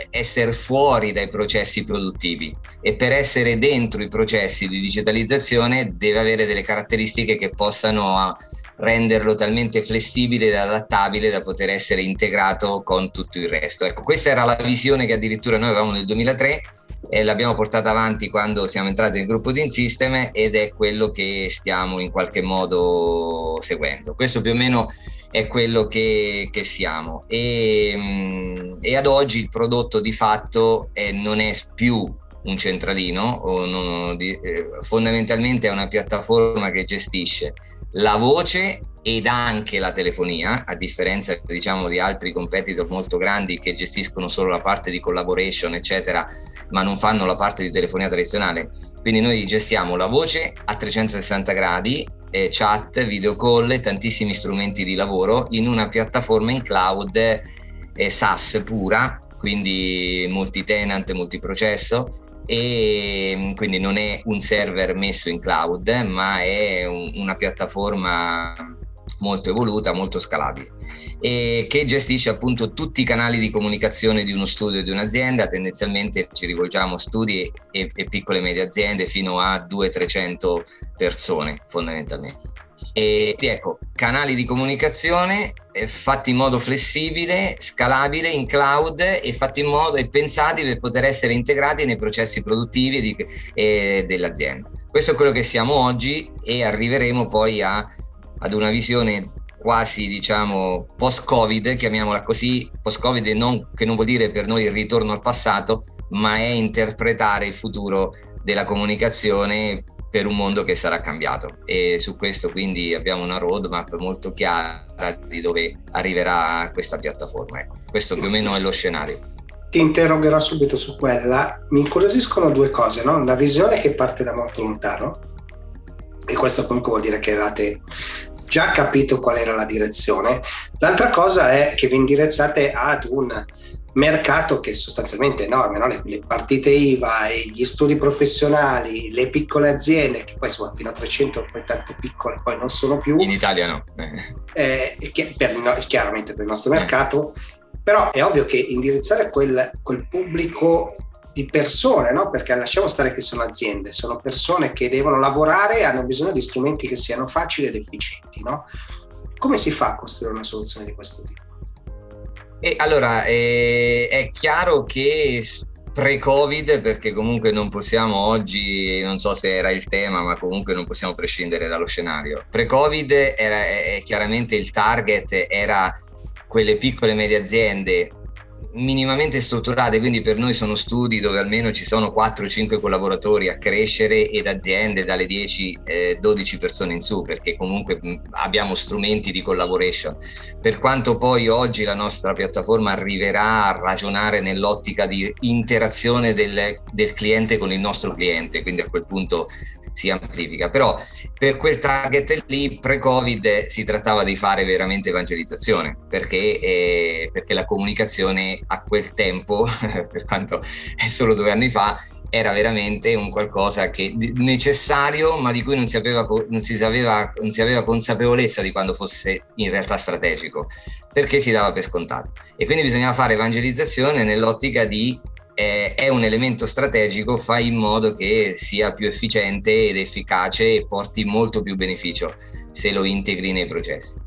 essere fuori dai processi produttivi e per essere dentro i processi di digitalizzazione deve avere delle caratteristiche che possano renderlo talmente flessibile ed adattabile da poter essere integrato con tutto il resto. Ecco, questa era la visione che addirittura noi avevamo nel 2003 e l'abbiamo portata avanti quando siamo entrati nel gruppo di Insystem ed è quello che stiamo in qualche modo seguendo. Questo più o meno è quello che, che siamo e, mm, e, ad oggi il prodotto di fatto è, non è più un centralino, non, eh, fondamentalmente è una piattaforma che gestisce la voce ed anche la telefonia, a differenza diciamo di altri competitor molto grandi che gestiscono solo la parte di collaboration, eccetera, ma non fanno la parte di telefonia tradizionale. Quindi noi gestiamo la voce a 360 gradi, eh, chat, video call tantissimi strumenti di lavoro in una piattaforma in cloud eh, SaaS pura, quindi multi-tenant, multiprocesso e mm, quindi non è un server messo in cloud, ma è un, una piattaforma molto evoluta, molto scalabile e che gestisce appunto tutti i canali di comunicazione di uno studio di un'azienda. Tendenzialmente ci rivolgiamo a studi e, e piccole e medie aziende fino a 200-300 persone fondamentalmente. E ecco, canali di comunicazione eh, fatti in modo flessibile, scalabile, in cloud e fatti in modo e pensati per poter essere integrati nei processi produttivi di, eh, dell'azienda. Questo è quello che siamo oggi e arriveremo poi a, ad una visione quasi diciamo post-Covid, chiamiamola così, post-Covid non, che non vuol dire per noi il ritorno al passato, ma è interpretare il futuro della comunicazione per un mondo che sarà cambiato e su questo quindi abbiamo una roadmap molto chiara di dove arriverà questa piattaforma. Ecco, questo più o meno è lo scenario. Ti interrogherò subito su quella. Mi incuriosiscono due cose, no? una visione che parte da molto lontano e questo comunque vuol dire che avevate già capito qual era la direzione. L'altra cosa è che vi indirizzate ad un mercato che è sostanzialmente enorme, no? le, le, partite IVA, gli studi professionali, le piccole aziende, che poi sono fino a 300, poi tante piccole poi non sono più. In Italia no. Eh, per, chiaramente per il nostro mercato, però è ovvio che indirizzare quel, quel pubblico di persone, no? perché lasciamo stare che sono aziende, sono persone che devono lavorare e hanno bisogno di strumenti che siano facili ed efficienti. No? Come si fa a costruire una soluzione di questo tipo? E allora, eh, è chiaro che pre-Covid, perché comunque non possiamo oggi, non so se era il tema, ma comunque non possiamo prescindere dallo scenario. Pre-Covid era, è, chiaramente il target era quelle piccole e medie aziende minimamente strutturate, quindi per noi sono studi dove almeno ci sono 4-5 collaboratori a crescere ed aziende dalle 10-12 eh, persone in su, perché comunque abbiamo strumenti di collaboration. Per quanto poi oggi la nostra piattaforma arriverà a ragionare nell'ottica di interazione del, del cliente con il nostro cliente, quindi a quel punto si amplifica. Però per quel target lì, pre-Covid, si trattava di fare veramente evangelizzazione, perché, eh, perché la comunicazione a quel tempo, per quanto è solo due anni fa, era veramente un qualcosa che necessario, ma di cui non si, aveva, non, si sapeva, non si aveva consapevolezza di quando fosse in realtà strategico, perché si dava per scontato. E quindi bisognava fare evangelizzazione nell'ottica di eh, è un elemento strategico, fai in modo che sia più efficiente ed efficace e porti molto più beneficio se lo integri nei processi.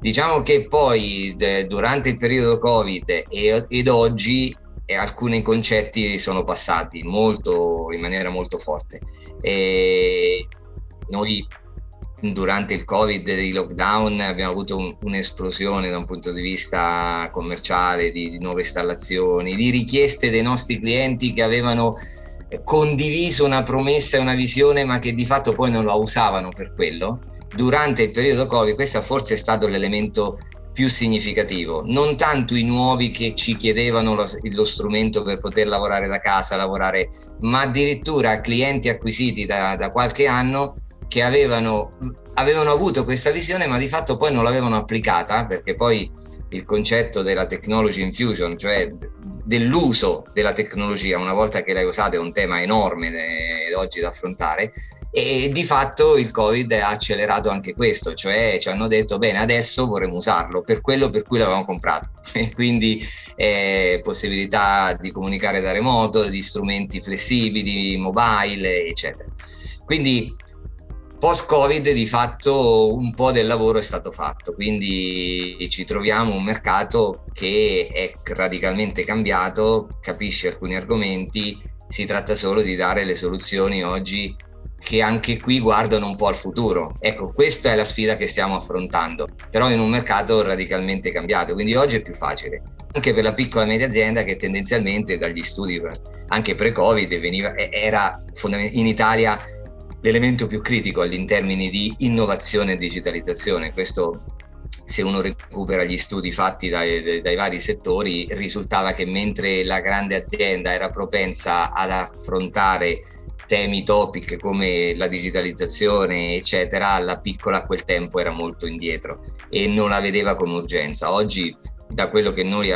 Diciamo che poi de, durante il periodo Covid e, ed oggi eh, alcuni concetti sono passati molto, in maniera molto forte. E noi durante il Covid e i lockdown abbiamo avuto un, un'esplosione da un punto di vista commerciale, di, di, nuove installazioni, di richieste dei nostri clienti che avevano condiviso una promessa e una visione ma che di fatto poi non la usavano per quello. Durante il periodo Covid questo forse è stato l'elemento più significativo, non tanto i nuovi che ci chiedevano lo, lo, strumento per poter lavorare da casa, lavorare, ma addirittura clienti acquisiti da, da qualche anno che avevano, avevano avuto questa visione ma di fatto poi non l'avevano applicata perché poi il concetto della technology infusion, cioè dell'uso della tecnologia una volta che l'hai usata è un tema enorme eh, oggi da affrontare e di fatto il Covid ha accelerato anche questo, cioè ci hanno detto bene adesso vorremmo usarlo per quello per cui l'avevamo comprato e quindi eh, possibilità di comunicare da remoto, di strumenti flessibili, mobile eccetera. Quindi Post-Covid di fatto un po' del lavoro è stato fatto, quindi ci troviamo un mercato che è radicalmente cambiato, capisce alcuni argomenti, si tratta solo di dare le soluzioni oggi che anche qui guardano un po' al futuro. Ecco, questa è la sfida che stiamo affrontando, però in un mercato radicalmente cambiato, quindi oggi è più facile, anche per la piccola e media azienda che tendenzialmente dagli studi anche pre-Covid veniva, era in Italia l'elemento più critico in termini di innovazione e digitalizzazione. Questo se uno recupera gli studi fatti dai, dai, vari settori, risultava che mentre la grande azienda era propensa ad affrontare temi topic come la digitalizzazione, eccetera, la piccola a quel tempo era molto indietro e non la vedeva come urgenza. Oggi, da quello che noi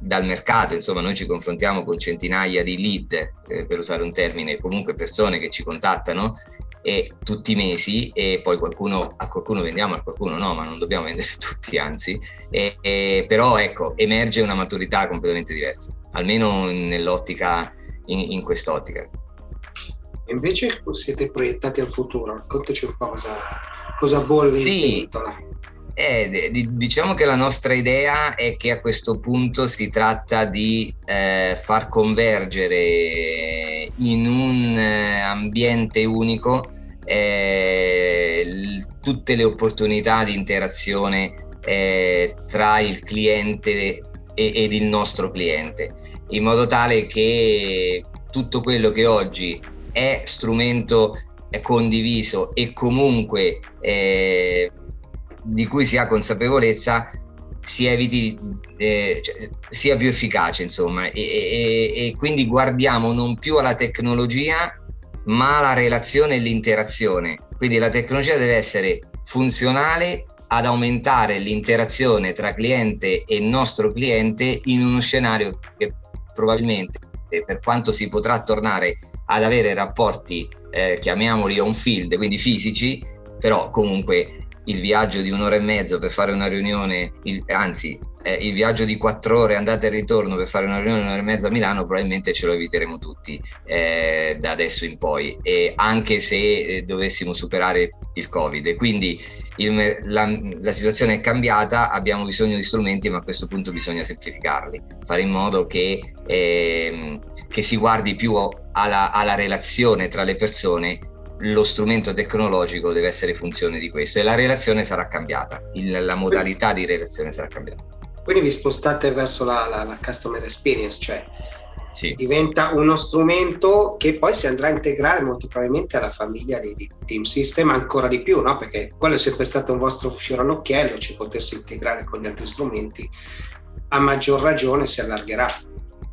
dal mercato, insomma noi ci confrontiamo con centinaia di lead, eh, per usare un termine, comunque persone che ci contattano e tutti i mesi e poi qualcuno, a qualcuno vendiamo, a qualcuno no, ma non dobbiamo vendere tutti, anzi, e, e, però ecco, emerge una maturità completamente diversa, almeno nell'ottica, in, in quest'ottica. Invece siete proiettati al futuro, raccontaci un po' cosa, cosa bolle sì. in pentola. Eh, diciamo che la nostra idea è che a questo punto si tratta di eh, far convergere in un eh, ambiente unico eh, tutte le opportunità di interazione eh, tra il cliente ed il nostro cliente, in modo tale che tutto quello che oggi è strumento condiviso e comunque eh, di cui si ha consapevolezza si eviti, eh, cioè, sia più efficace, insomma, e, e, e, quindi guardiamo non più alla tecnologia, ma alla relazione e l'interazione. Quindi la tecnologia deve essere funzionale ad aumentare l'interazione tra cliente e nostro cliente in uno scenario che probabilmente, per quanto si potrà tornare ad avere rapporti, eh, chiamiamoli on field, quindi fisici, però comunque il viaggio di un'ora e mezzo per fare una riunione, il, anzi eh, il viaggio di quattro ore andata e ritorno per fare una riunione un'ora e mezza a Milano probabilmente ce lo eviteremo tutti eh, da adesso in poi. E anche se eh, dovessimo superare il covid. Quindi il, la, la, situazione è cambiata abbiamo bisogno di strumenti ma a questo punto bisogna semplificarli. Fare in modo che, ehm, che si guardi più alla, alla relazione tra le persone. Lo strumento tecnologico deve essere funzione di questo e la relazione sarà cambiata, il, la modalità di relazione sarà cambiata. Quindi vi spostate verso la, la, la customer experience, cioè sì. diventa uno strumento che poi si andrà a integrare molto probabilmente alla famiglia di, di Team System ancora di più, no? perché quello è sempre stato un vostro fiore all'occhiello, cioè potersi integrare con gli altri strumenti, a maggior ragione si allargherà.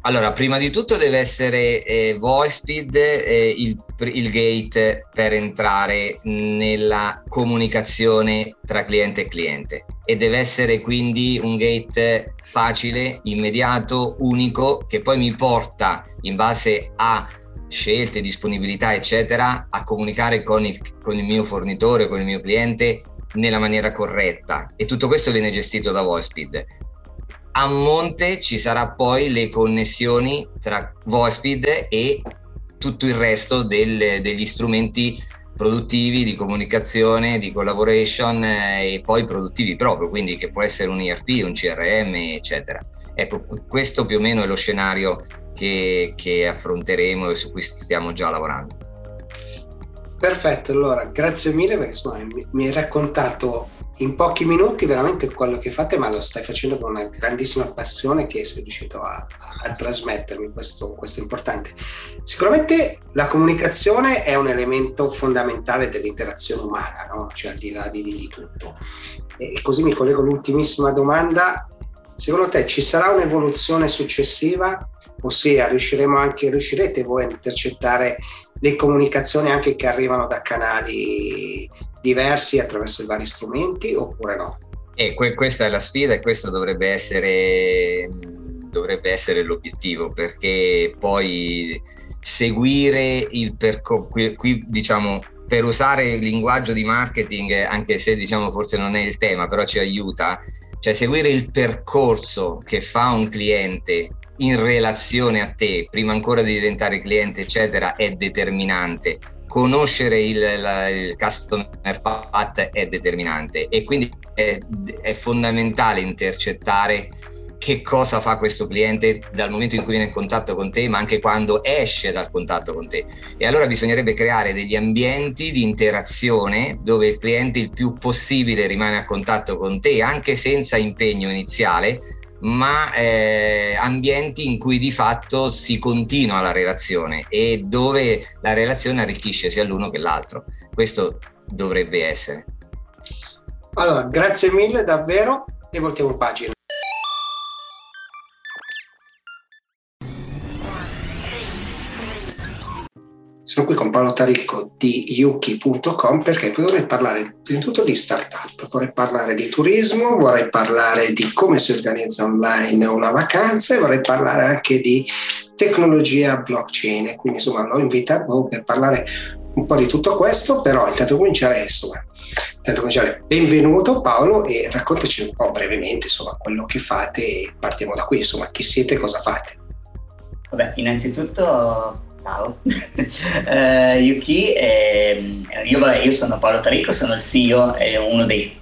Allora, prima di tutto deve essere eh, VoiceSpeed eh, il, il, gate per entrare nella comunicazione tra cliente e cliente. E deve essere quindi un gate facile, immediato, unico, che poi mi porta in base a scelte, disponibilità, eccetera, a comunicare con il, con il mio fornitore, con il mio cliente nella maniera corretta. E tutto questo viene gestito da VoiceSpeed a monte ci sarà poi le connessioni tra VoiceSpeed e tutto il resto del, degli strumenti produttivi di comunicazione, di collaboration eh, e poi produttivi proprio, quindi che può essere un ERP, un CRM, eccetera. Ecco, questo più o meno è lo scenario che, che affronteremo e su cui stiamo già lavorando. Perfetto, allora grazie mille perché insomma, mi hai raccontato in pochi minuti veramente quello che fate, ma lo stai facendo con una grandissima passione che sei riuscito a, a trasmettermi, questo, questo, è importante. Sicuramente la comunicazione è un elemento fondamentale dell'interazione umana, no? cioè al di là di, di tutto. E così mi collego all'ultimissima domanda. Secondo te ci sarà un'evoluzione successiva? Ossia, riusciremo anche, riuscirete voi a intercettare le comunicazioni anche che arrivano da canali diversi attraverso i vari strumenti oppure no? E que- questa è la sfida e questo dovrebbe essere, dovrebbe essere l'obiettivo perché poi seguire il percorso, qui, qui diciamo per usare il linguaggio di marketing, anche se diciamo forse non è il tema, però ci aiuta, cioè seguire il percorso che fa un cliente in relazione a te, prima ancora di diventare cliente, eccetera, è determinante conoscere il, la, il, customer path è determinante e quindi è, è, fondamentale intercettare che cosa fa questo cliente dal momento in cui viene in contatto con te, ma anche quando esce dal contatto con te. E allora bisognerebbe creare degli ambienti di interazione dove il cliente il più possibile rimane a contatto con te, anche senza impegno iniziale, ma eh, ambienti in cui di fatto si continua la relazione e dove la relazione arricchisce sia l'uno che l'altro. Questo dovrebbe essere. Allora, grazie mille davvero e voltiamo pagina. Sono qui con Paolo Taricco di yuki.com perché vorrei parlare prima di tutto di startup, vorrei parlare di turismo, vorrei parlare di come si organizza online una vacanza e vorrei parlare anche di tecnologia blockchain. Quindi insomma l'ho invitato per parlare un po' di tutto questo, però intanto cominciare insomma. Intanto cominciare. Benvenuto Paolo e raccontaci un po' brevemente insomma quello che fate e partiamo da qui, insomma chi siete e cosa fate. Vabbè, innanzitutto Ciao, uh, Yuki, eh, io, vabbè, io, sono Paolo Tarico, sono il CEO e uno dei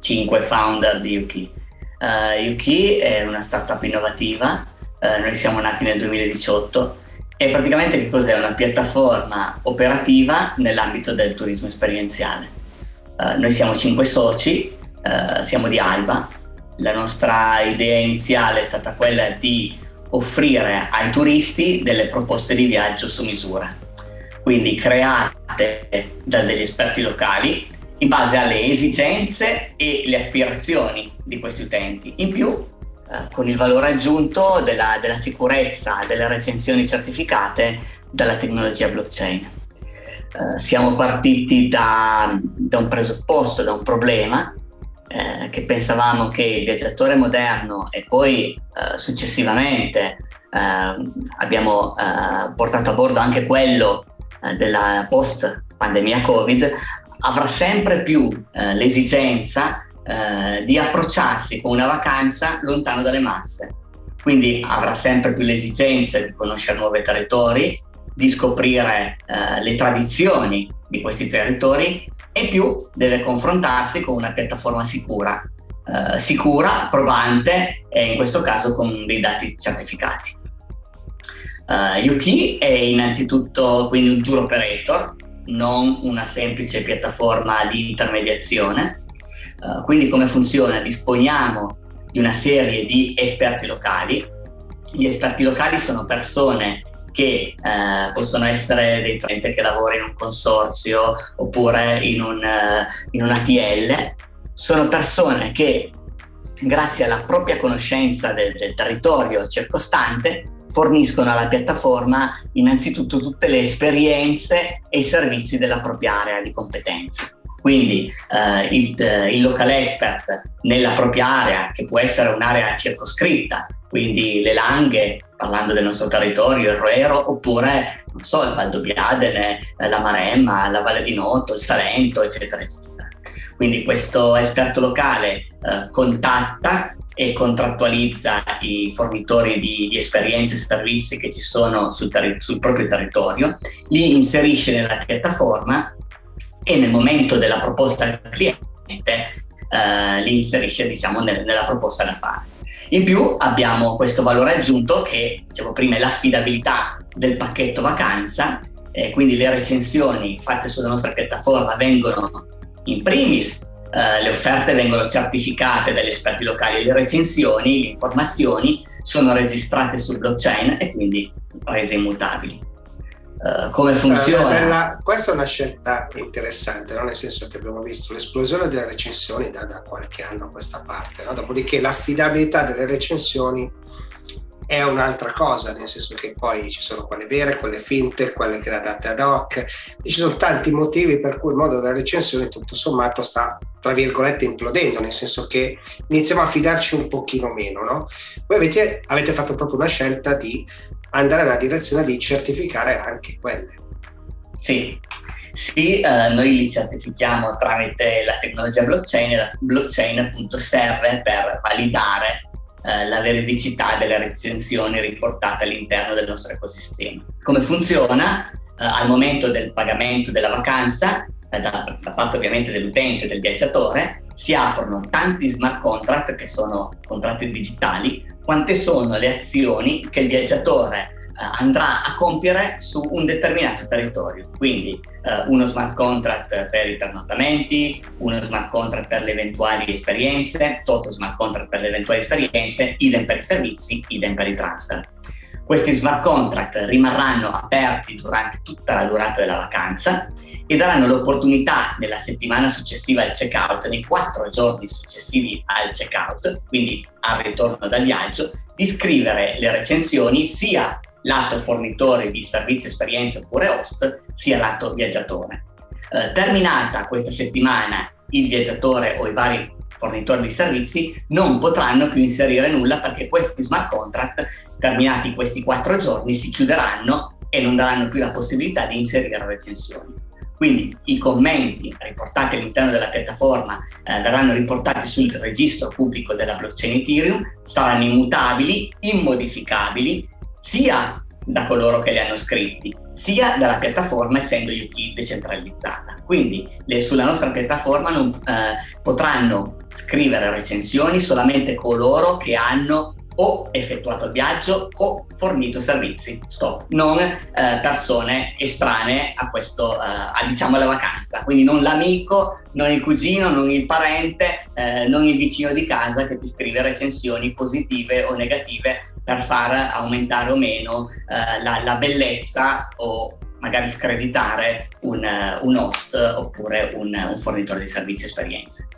cinque founder di Yuki. Uh, Yuki è una startup innovativa, uh, noi siamo nati nel 2018 e praticamente che cos'è? Una piattaforma operativa nell'ambito del turismo esperienziale. noi siamo cinque soci, siamo di Alba, la nostra idea iniziale è stata quella di offrire ai turisti delle proposte di viaggio su misura, quindi create da degli esperti locali in base alle esigenze e le aspirazioni di questi utenti. In più, eh, con il valore aggiunto della, della sicurezza delle recensioni certificate dalla tecnologia blockchain. Eh, siamo partiti da, da un presupposto, da un problema eh, che pensavamo che il viaggiatore moderno e poi eh, successivamente eh, abbiamo eh, portato a bordo anche quello della post pandemia Covid, avrà sempre più l'esigenza di approcciarsi con una vacanza lontano dalle masse. Quindi avrà sempre più l'esigenza di conoscere nuovi territori, di scoprire eh, le tradizioni di questi territori e più deve confrontarsi con una piattaforma sicura, eh, sicura, probante e in questo caso con dei dati certificati. Uh, Yuki è innanzitutto quindi un tour operator, non una semplice piattaforma di intermediazione. Uh, quindi come funziona? Disponiamo di una serie di esperti locali. Gli esperti locali sono persone che eh, possono essere dei clienti che lavorano in un consorzio oppure in un, uh, in un ATL, sono persone che grazie alla propria conoscenza del, del territorio circostante forniscono alla piattaforma innanzitutto tutte le esperienze e i servizi della propria area di competenza. Quindi eh, il, eh, il, local expert nella propria area, che può essere un'area circoscritta, quindi le Langhe, parlando del nostro territorio, il Roero, oppure, non so, il Valdobbiadene, la Maremma, la Valle di Noto, il Salento, eccetera, eccetera. Quindi questo esperto locale eh, contatta e contrattualizza i fornitori di, di esperienze e servizi che ci sono sul, terri- sul, proprio territorio, li inserisce nella piattaforma e nel momento della proposta al cliente eh, li inserisce diciamo, nel, nella proposta da fare. In più abbiamo questo valore aggiunto che, dicevo prima, è l'affidabilità del pacchetto vacanza, eh, quindi le recensioni fatte sulla nostra piattaforma vengono in primis eh, le offerte vengono certificate dagli esperti locali, le recensioni, le informazioni sono registrate sul blockchain e quindi rese immutabili. Uh, come funziona? Bella, questa è una scelta interessante, no? nel senso che abbiamo visto l'esplosione delle recensioni da, da qualche anno a questa parte, no? dopodiché l'affidabilità delle recensioni è un'altra cosa, nel senso che poi ci sono quelle vere, quelle finte, quelle che date ad hoc, ci sono tanti motivi per cui il modo della recensione tutto sommato sta tra virgolette implodendo, nel senso che iniziamo a fidarci un pochino meno, no? Voi avete, avete fatto proprio una scelta di andare nella direzione di certificare anche quelle. Sì, sì, eh, noi li certifichiamo tramite la tecnologia blockchain e la blockchain appunto serve per validare eh, la veridicità delle recensioni riportate all'interno del nostro ecosistema. Come funziona? Eh, al momento del pagamento della vacanza, da, da, parte ovviamente dell'utente, del viaggiatore, si aprono tanti smart contract che sono contratti digitali, quante sono le azioni che il viaggiatore eh, andrà a compiere su un determinato territorio. Quindi eh, uno smart contract per i pernottamenti, uno smart contract per le eventuali esperienze, tutto smart contract per le eventuali esperienze, idem per i servizi, idem per i transfer. Questi smart contract rimarranno aperti durante tutta la durata della vacanza e daranno l'opportunità nella settimana successiva al checkout, nei quattro giorni successivi al checkout, quindi al ritorno dal viaggio, di scrivere le recensioni sia lato fornitore di servizi, esperienze oppure host, sia lato viaggiatore. Eh, terminata questa settimana, il viaggiatore o i vari fornitori di servizi non potranno più inserire nulla perché questi smart contract, terminati questi quattro giorni, si chiuderanno e non daranno più la possibilità di inserire recensioni. Quindi i commenti riportati all'interno della piattaforma eh, verranno riportati sul registro pubblico della blockchain Ethereum, saranno immutabili, immodificabili sia da coloro che li hanno scritti, sia dalla piattaforma essendo Yuki decentralizzata. Quindi le, sulla nostra piattaforma non, eh, potranno scrivere recensioni solamente coloro che hanno o effettuato il viaggio o fornito servizi, stop, non eh, persone estranee a questo, eh, a, diciamo alla vacanza, quindi non l'amico, non il cugino, non il parente, eh, non il vicino di casa che ti scrive recensioni positive o negative per far aumentare o meno eh, la, la, bellezza o magari screditare un, un host oppure un, un fornitore di servizi e esperienze.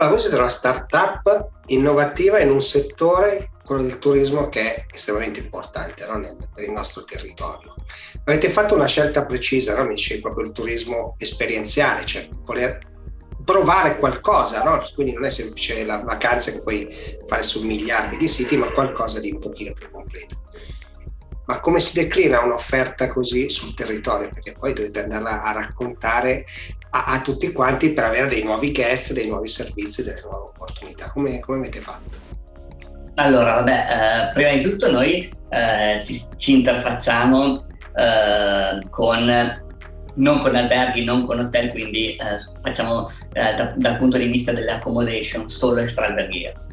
Allora, voi siete una startup innovativa in un settore, quello del turismo, che è estremamente importante no? per il nostro territorio. Avete fatto una scelta precisa, no? mi dicevi proprio il turismo esperienziale, cioè voler provare qualcosa, no? quindi non è semplice la vacanza che puoi fare su miliardi di siti, ma qualcosa di un pochino più completo. Ma come si declina un'offerta così sul territorio? Perché poi dovete andarla a raccontare a, a, tutti quanti per avere dei nuovi guest, dei nuovi servizi, delle nuove opportunità. Come, come avete fatto? Allora, vabbè, eh, prima di tutto noi eh, ci, ci, interfacciamo eh, con non con alberghi, non con hotel, quindi eh, facciamo eh, da, dal punto di vista dell'accommodation solo extra alberghiere.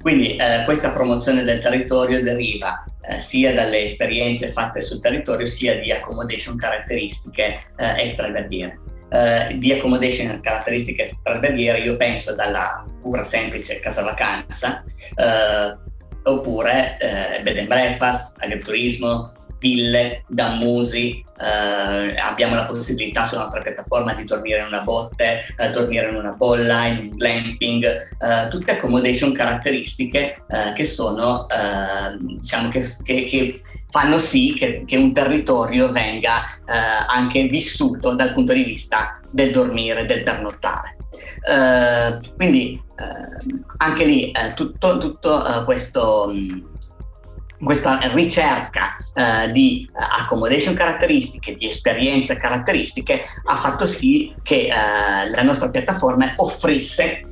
Quindi eh, questa promozione del territorio deriva eh, sia dalle esperienze fatte sul territorio sia di accommodation caratteristiche eh, extra alberghiere. Eh, di accommodation caratteristiche extra alberghiere io penso dalla pura semplice casa vacanza oppure bed and breakfast, agriturismo, ville, dammusi, eh, abbiamo la possibilità sulla nostra piattaforma di dormire in una botte, eh, dormire in una bolla, in un glamping, eh, tutte accommodation caratteristiche eh, che sono, eh, diciamo che, che, che, fanno sì che, che un territorio venga eh, anche vissuto dal punto di vista del dormire, del pernottare. quindi anche lì tutto, tutto questo... Mh, questa ricerca eh, di uh, accommodation caratteristiche, di esperienze caratteristiche, ha fatto sì che eh, la nostra piattaforma offrisse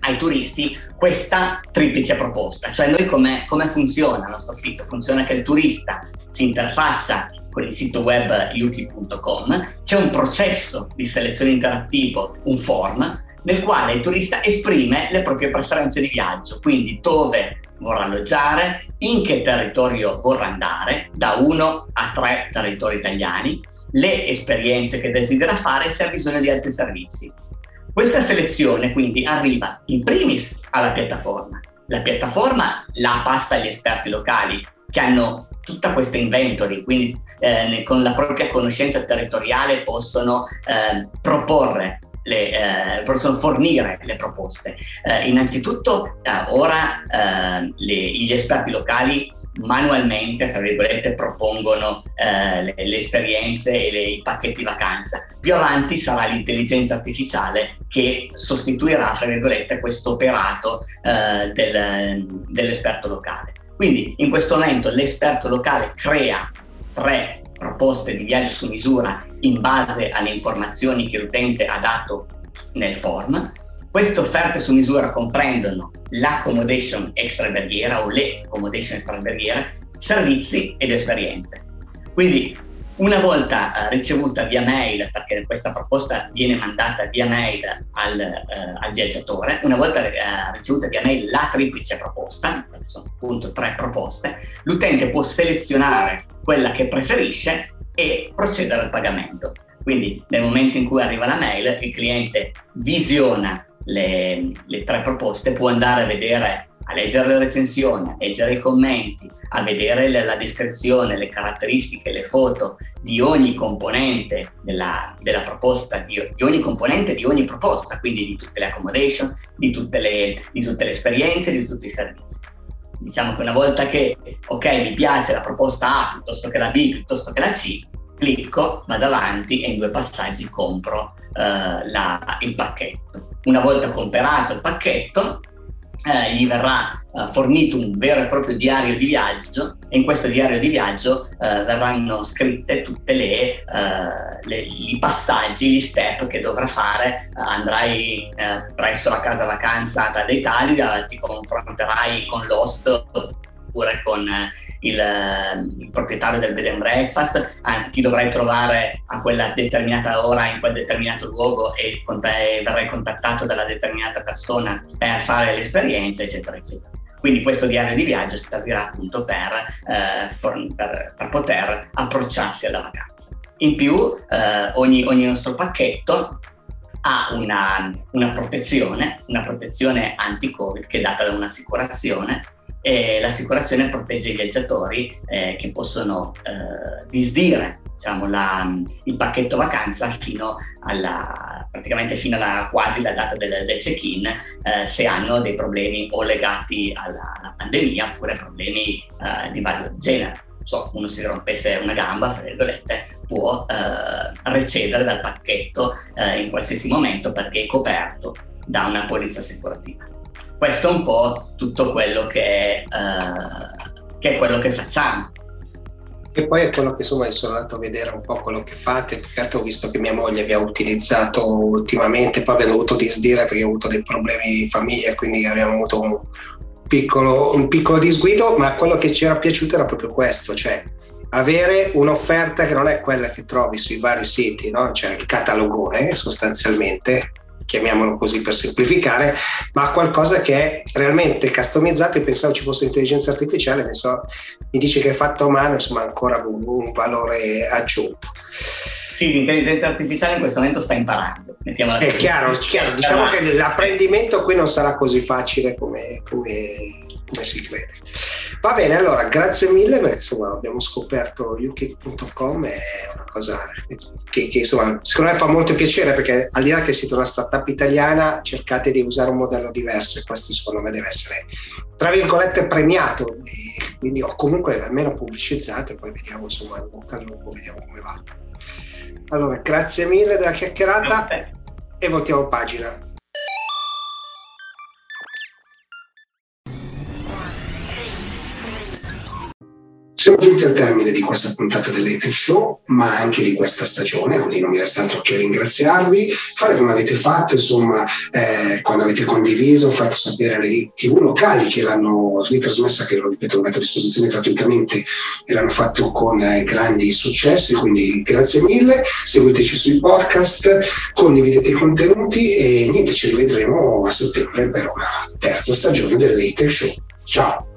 ai turisti questa triplice proposta. Cioè noi come, come funziona il nostro sito? Funziona che il turista si interfaccia con il sito web yuki.com, c'è un processo di selezione interattivo, un form, nel quale il turista esprime le proprie preferenze di viaggio, quindi dove vorrà alloggiare, in che territorio vorrà andare, da uno a tre territori italiani, le esperienze che desidera fare e se ha bisogno di altri servizi. Questa selezione quindi arriva in primis alla piattaforma. La piattaforma la passa agli esperti locali che hanno tutta questa inventory, quindi eh, con la propria conoscenza territoriale possono eh, proporre le, eh, possono fornire le proposte. Eh, innanzitutto, eh, ora eh, le, gli esperti locali manualmente, tra virgolette, propongono eh, le, le, esperienze e le, i pacchetti vacanza. Più avanti sarà l'intelligenza artificiale che sostituirà, tra virgolette, questo operato eh, del, dell'esperto locale. Quindi in questo momento l'esperto locale crea tre proposte di viaggio su misura in base alle informazioni che l'utente ha dato nel form. Queste offerte su misura comprendono l'accommodation extraverghiera o le accommodation extraverghiere, servizi ed esperienze. Quindi una volta eh, ricevuta via mail, perché questa proposta viene mandata via mail al, eh, al viaggiatore, una volta eh, ricevuta via mail la triplice proposta, sono appunto tre proposte, l'utente può selezionare quella che preferisce e procedere al pagamento. Quindi nel momento in cui arriva la mail, il cliente visiona le, le tre proposte, può andare a vedere a leggere le recensioni, a leggere i commenti, a vedere la, descrizione, le caratteristiche, le foto di ogni componente della, della proposta, di, di, ogni componente di ogni proposta, quindi di tutte le accommodation, di tutte le, di tutte le esperienze, di tutti i servizi. Diciamo che una volta che, ok, mi piace la proposta A piuttosto che la B, piuttosto che la C, clicco, vado avanti e in due passaggi compro eh, la, il pacchetto. Una volta comprato il pacchetto, eh, gli verrà eh, fornito un vero e proprio diario di viaggio e in questo diario di viaggio eh, verranno scritte tutti eh, i passaggi, gli step che dovrà fare. andrai eh, presso la casa vacanza d'Italia, ti confronterai con l'host oppure con il, il, proprietario del bed and breakfast, ah, ti dovrai trovare a quella determinata ora in quel determinato luogo e con te verrai contattato dalla determinata persona per fare l'esperienza, eccetera, eccetera. Quindi questo diario di viaggio servirà appunto per, eh, for, per, per poter approcciarsi alla vacanza. In più, eh, ogni, ogni nostro pacchetto ha una, una, protezione, una protezione anti-Covid che è data da un'assicurazione e l'assicurazione protegge i viaggiatori eh, che possono eh, disdire diciamo, la, il pacchetto vacanza fino alla, praticamente fino alla quasi la data del, del check-in eh, se hanno dei problemi o legati alla, alla pandemia oppure problemi eh, di vario genere. So, uno si rompesse una gamba, tra virgolette, può eh, recedere dal pacchetto eh, in qualsiasi momento perché è coperto da una polizza assicurativa questo è un po' tutto quello che, uh, che è quello che facciamo. E poi è quello che insomma sono andato a vedere un po' quello che fate, perché ho visto che mia moglie vi ha utilizzato ultimamente, poi abbiamo dovuto disdire perché ho avuto dei problemi di famiglia, quindi abbiamo avuto un piccolo, un piccolo disguido, ma quello che ci era piaciuto era proprio questo, cioè avere un'offerta che non è quella che trovi sui vari siti, no? cioè il catalogone sostanzialmente, chiamiamolo così per semplificare, ma qualcosa che è realmente customizzato. Io pensavo ci fosse intelligenza artificiale, penso, mi dice che è fatto a mano, insomma, ancora un, un valore aggiunto. Sì, l'intelligenza artificiale in questo momento sta imparando. È chiaro, chiaro. diciamo che l'apprendimento qui non sarà così facile come, come, si crede. Va bene, allora grazie mille perché insomma abbiamo scoperto ukick.com è una cosa che, che, insomma secondo me fa molto piacere perché al di là che siete una startup italiana cercate di usare un modello diverso e questo secondo me deve essere tra virgolette premiato e quindi o comunque almeno pubblicizzato e poi vediamo insomma in bocca al lupo vediamo come va. Allora grazie mille della chiacchierata e voltiamo pagina. Siamo giunti al termine di questa puntata dell'Ete Show, ma anche di questa stagione, quindi non mi resta altro che ringraziarvi, fare come avete fatto, insomma, eh, quando avete condiviso, fatto sapere alle tv locali che l'hanno ritrasmessa, che lo ripeto, lo metto a disposizione gratuitamente e l'hanno fatto con eh, grandi successi, quindi grazie mille, seguiteci sui podcast, condividete i contenuti e niente, ci rivedremo a settembre per una terza stagione dell'Ete Show. Ciao!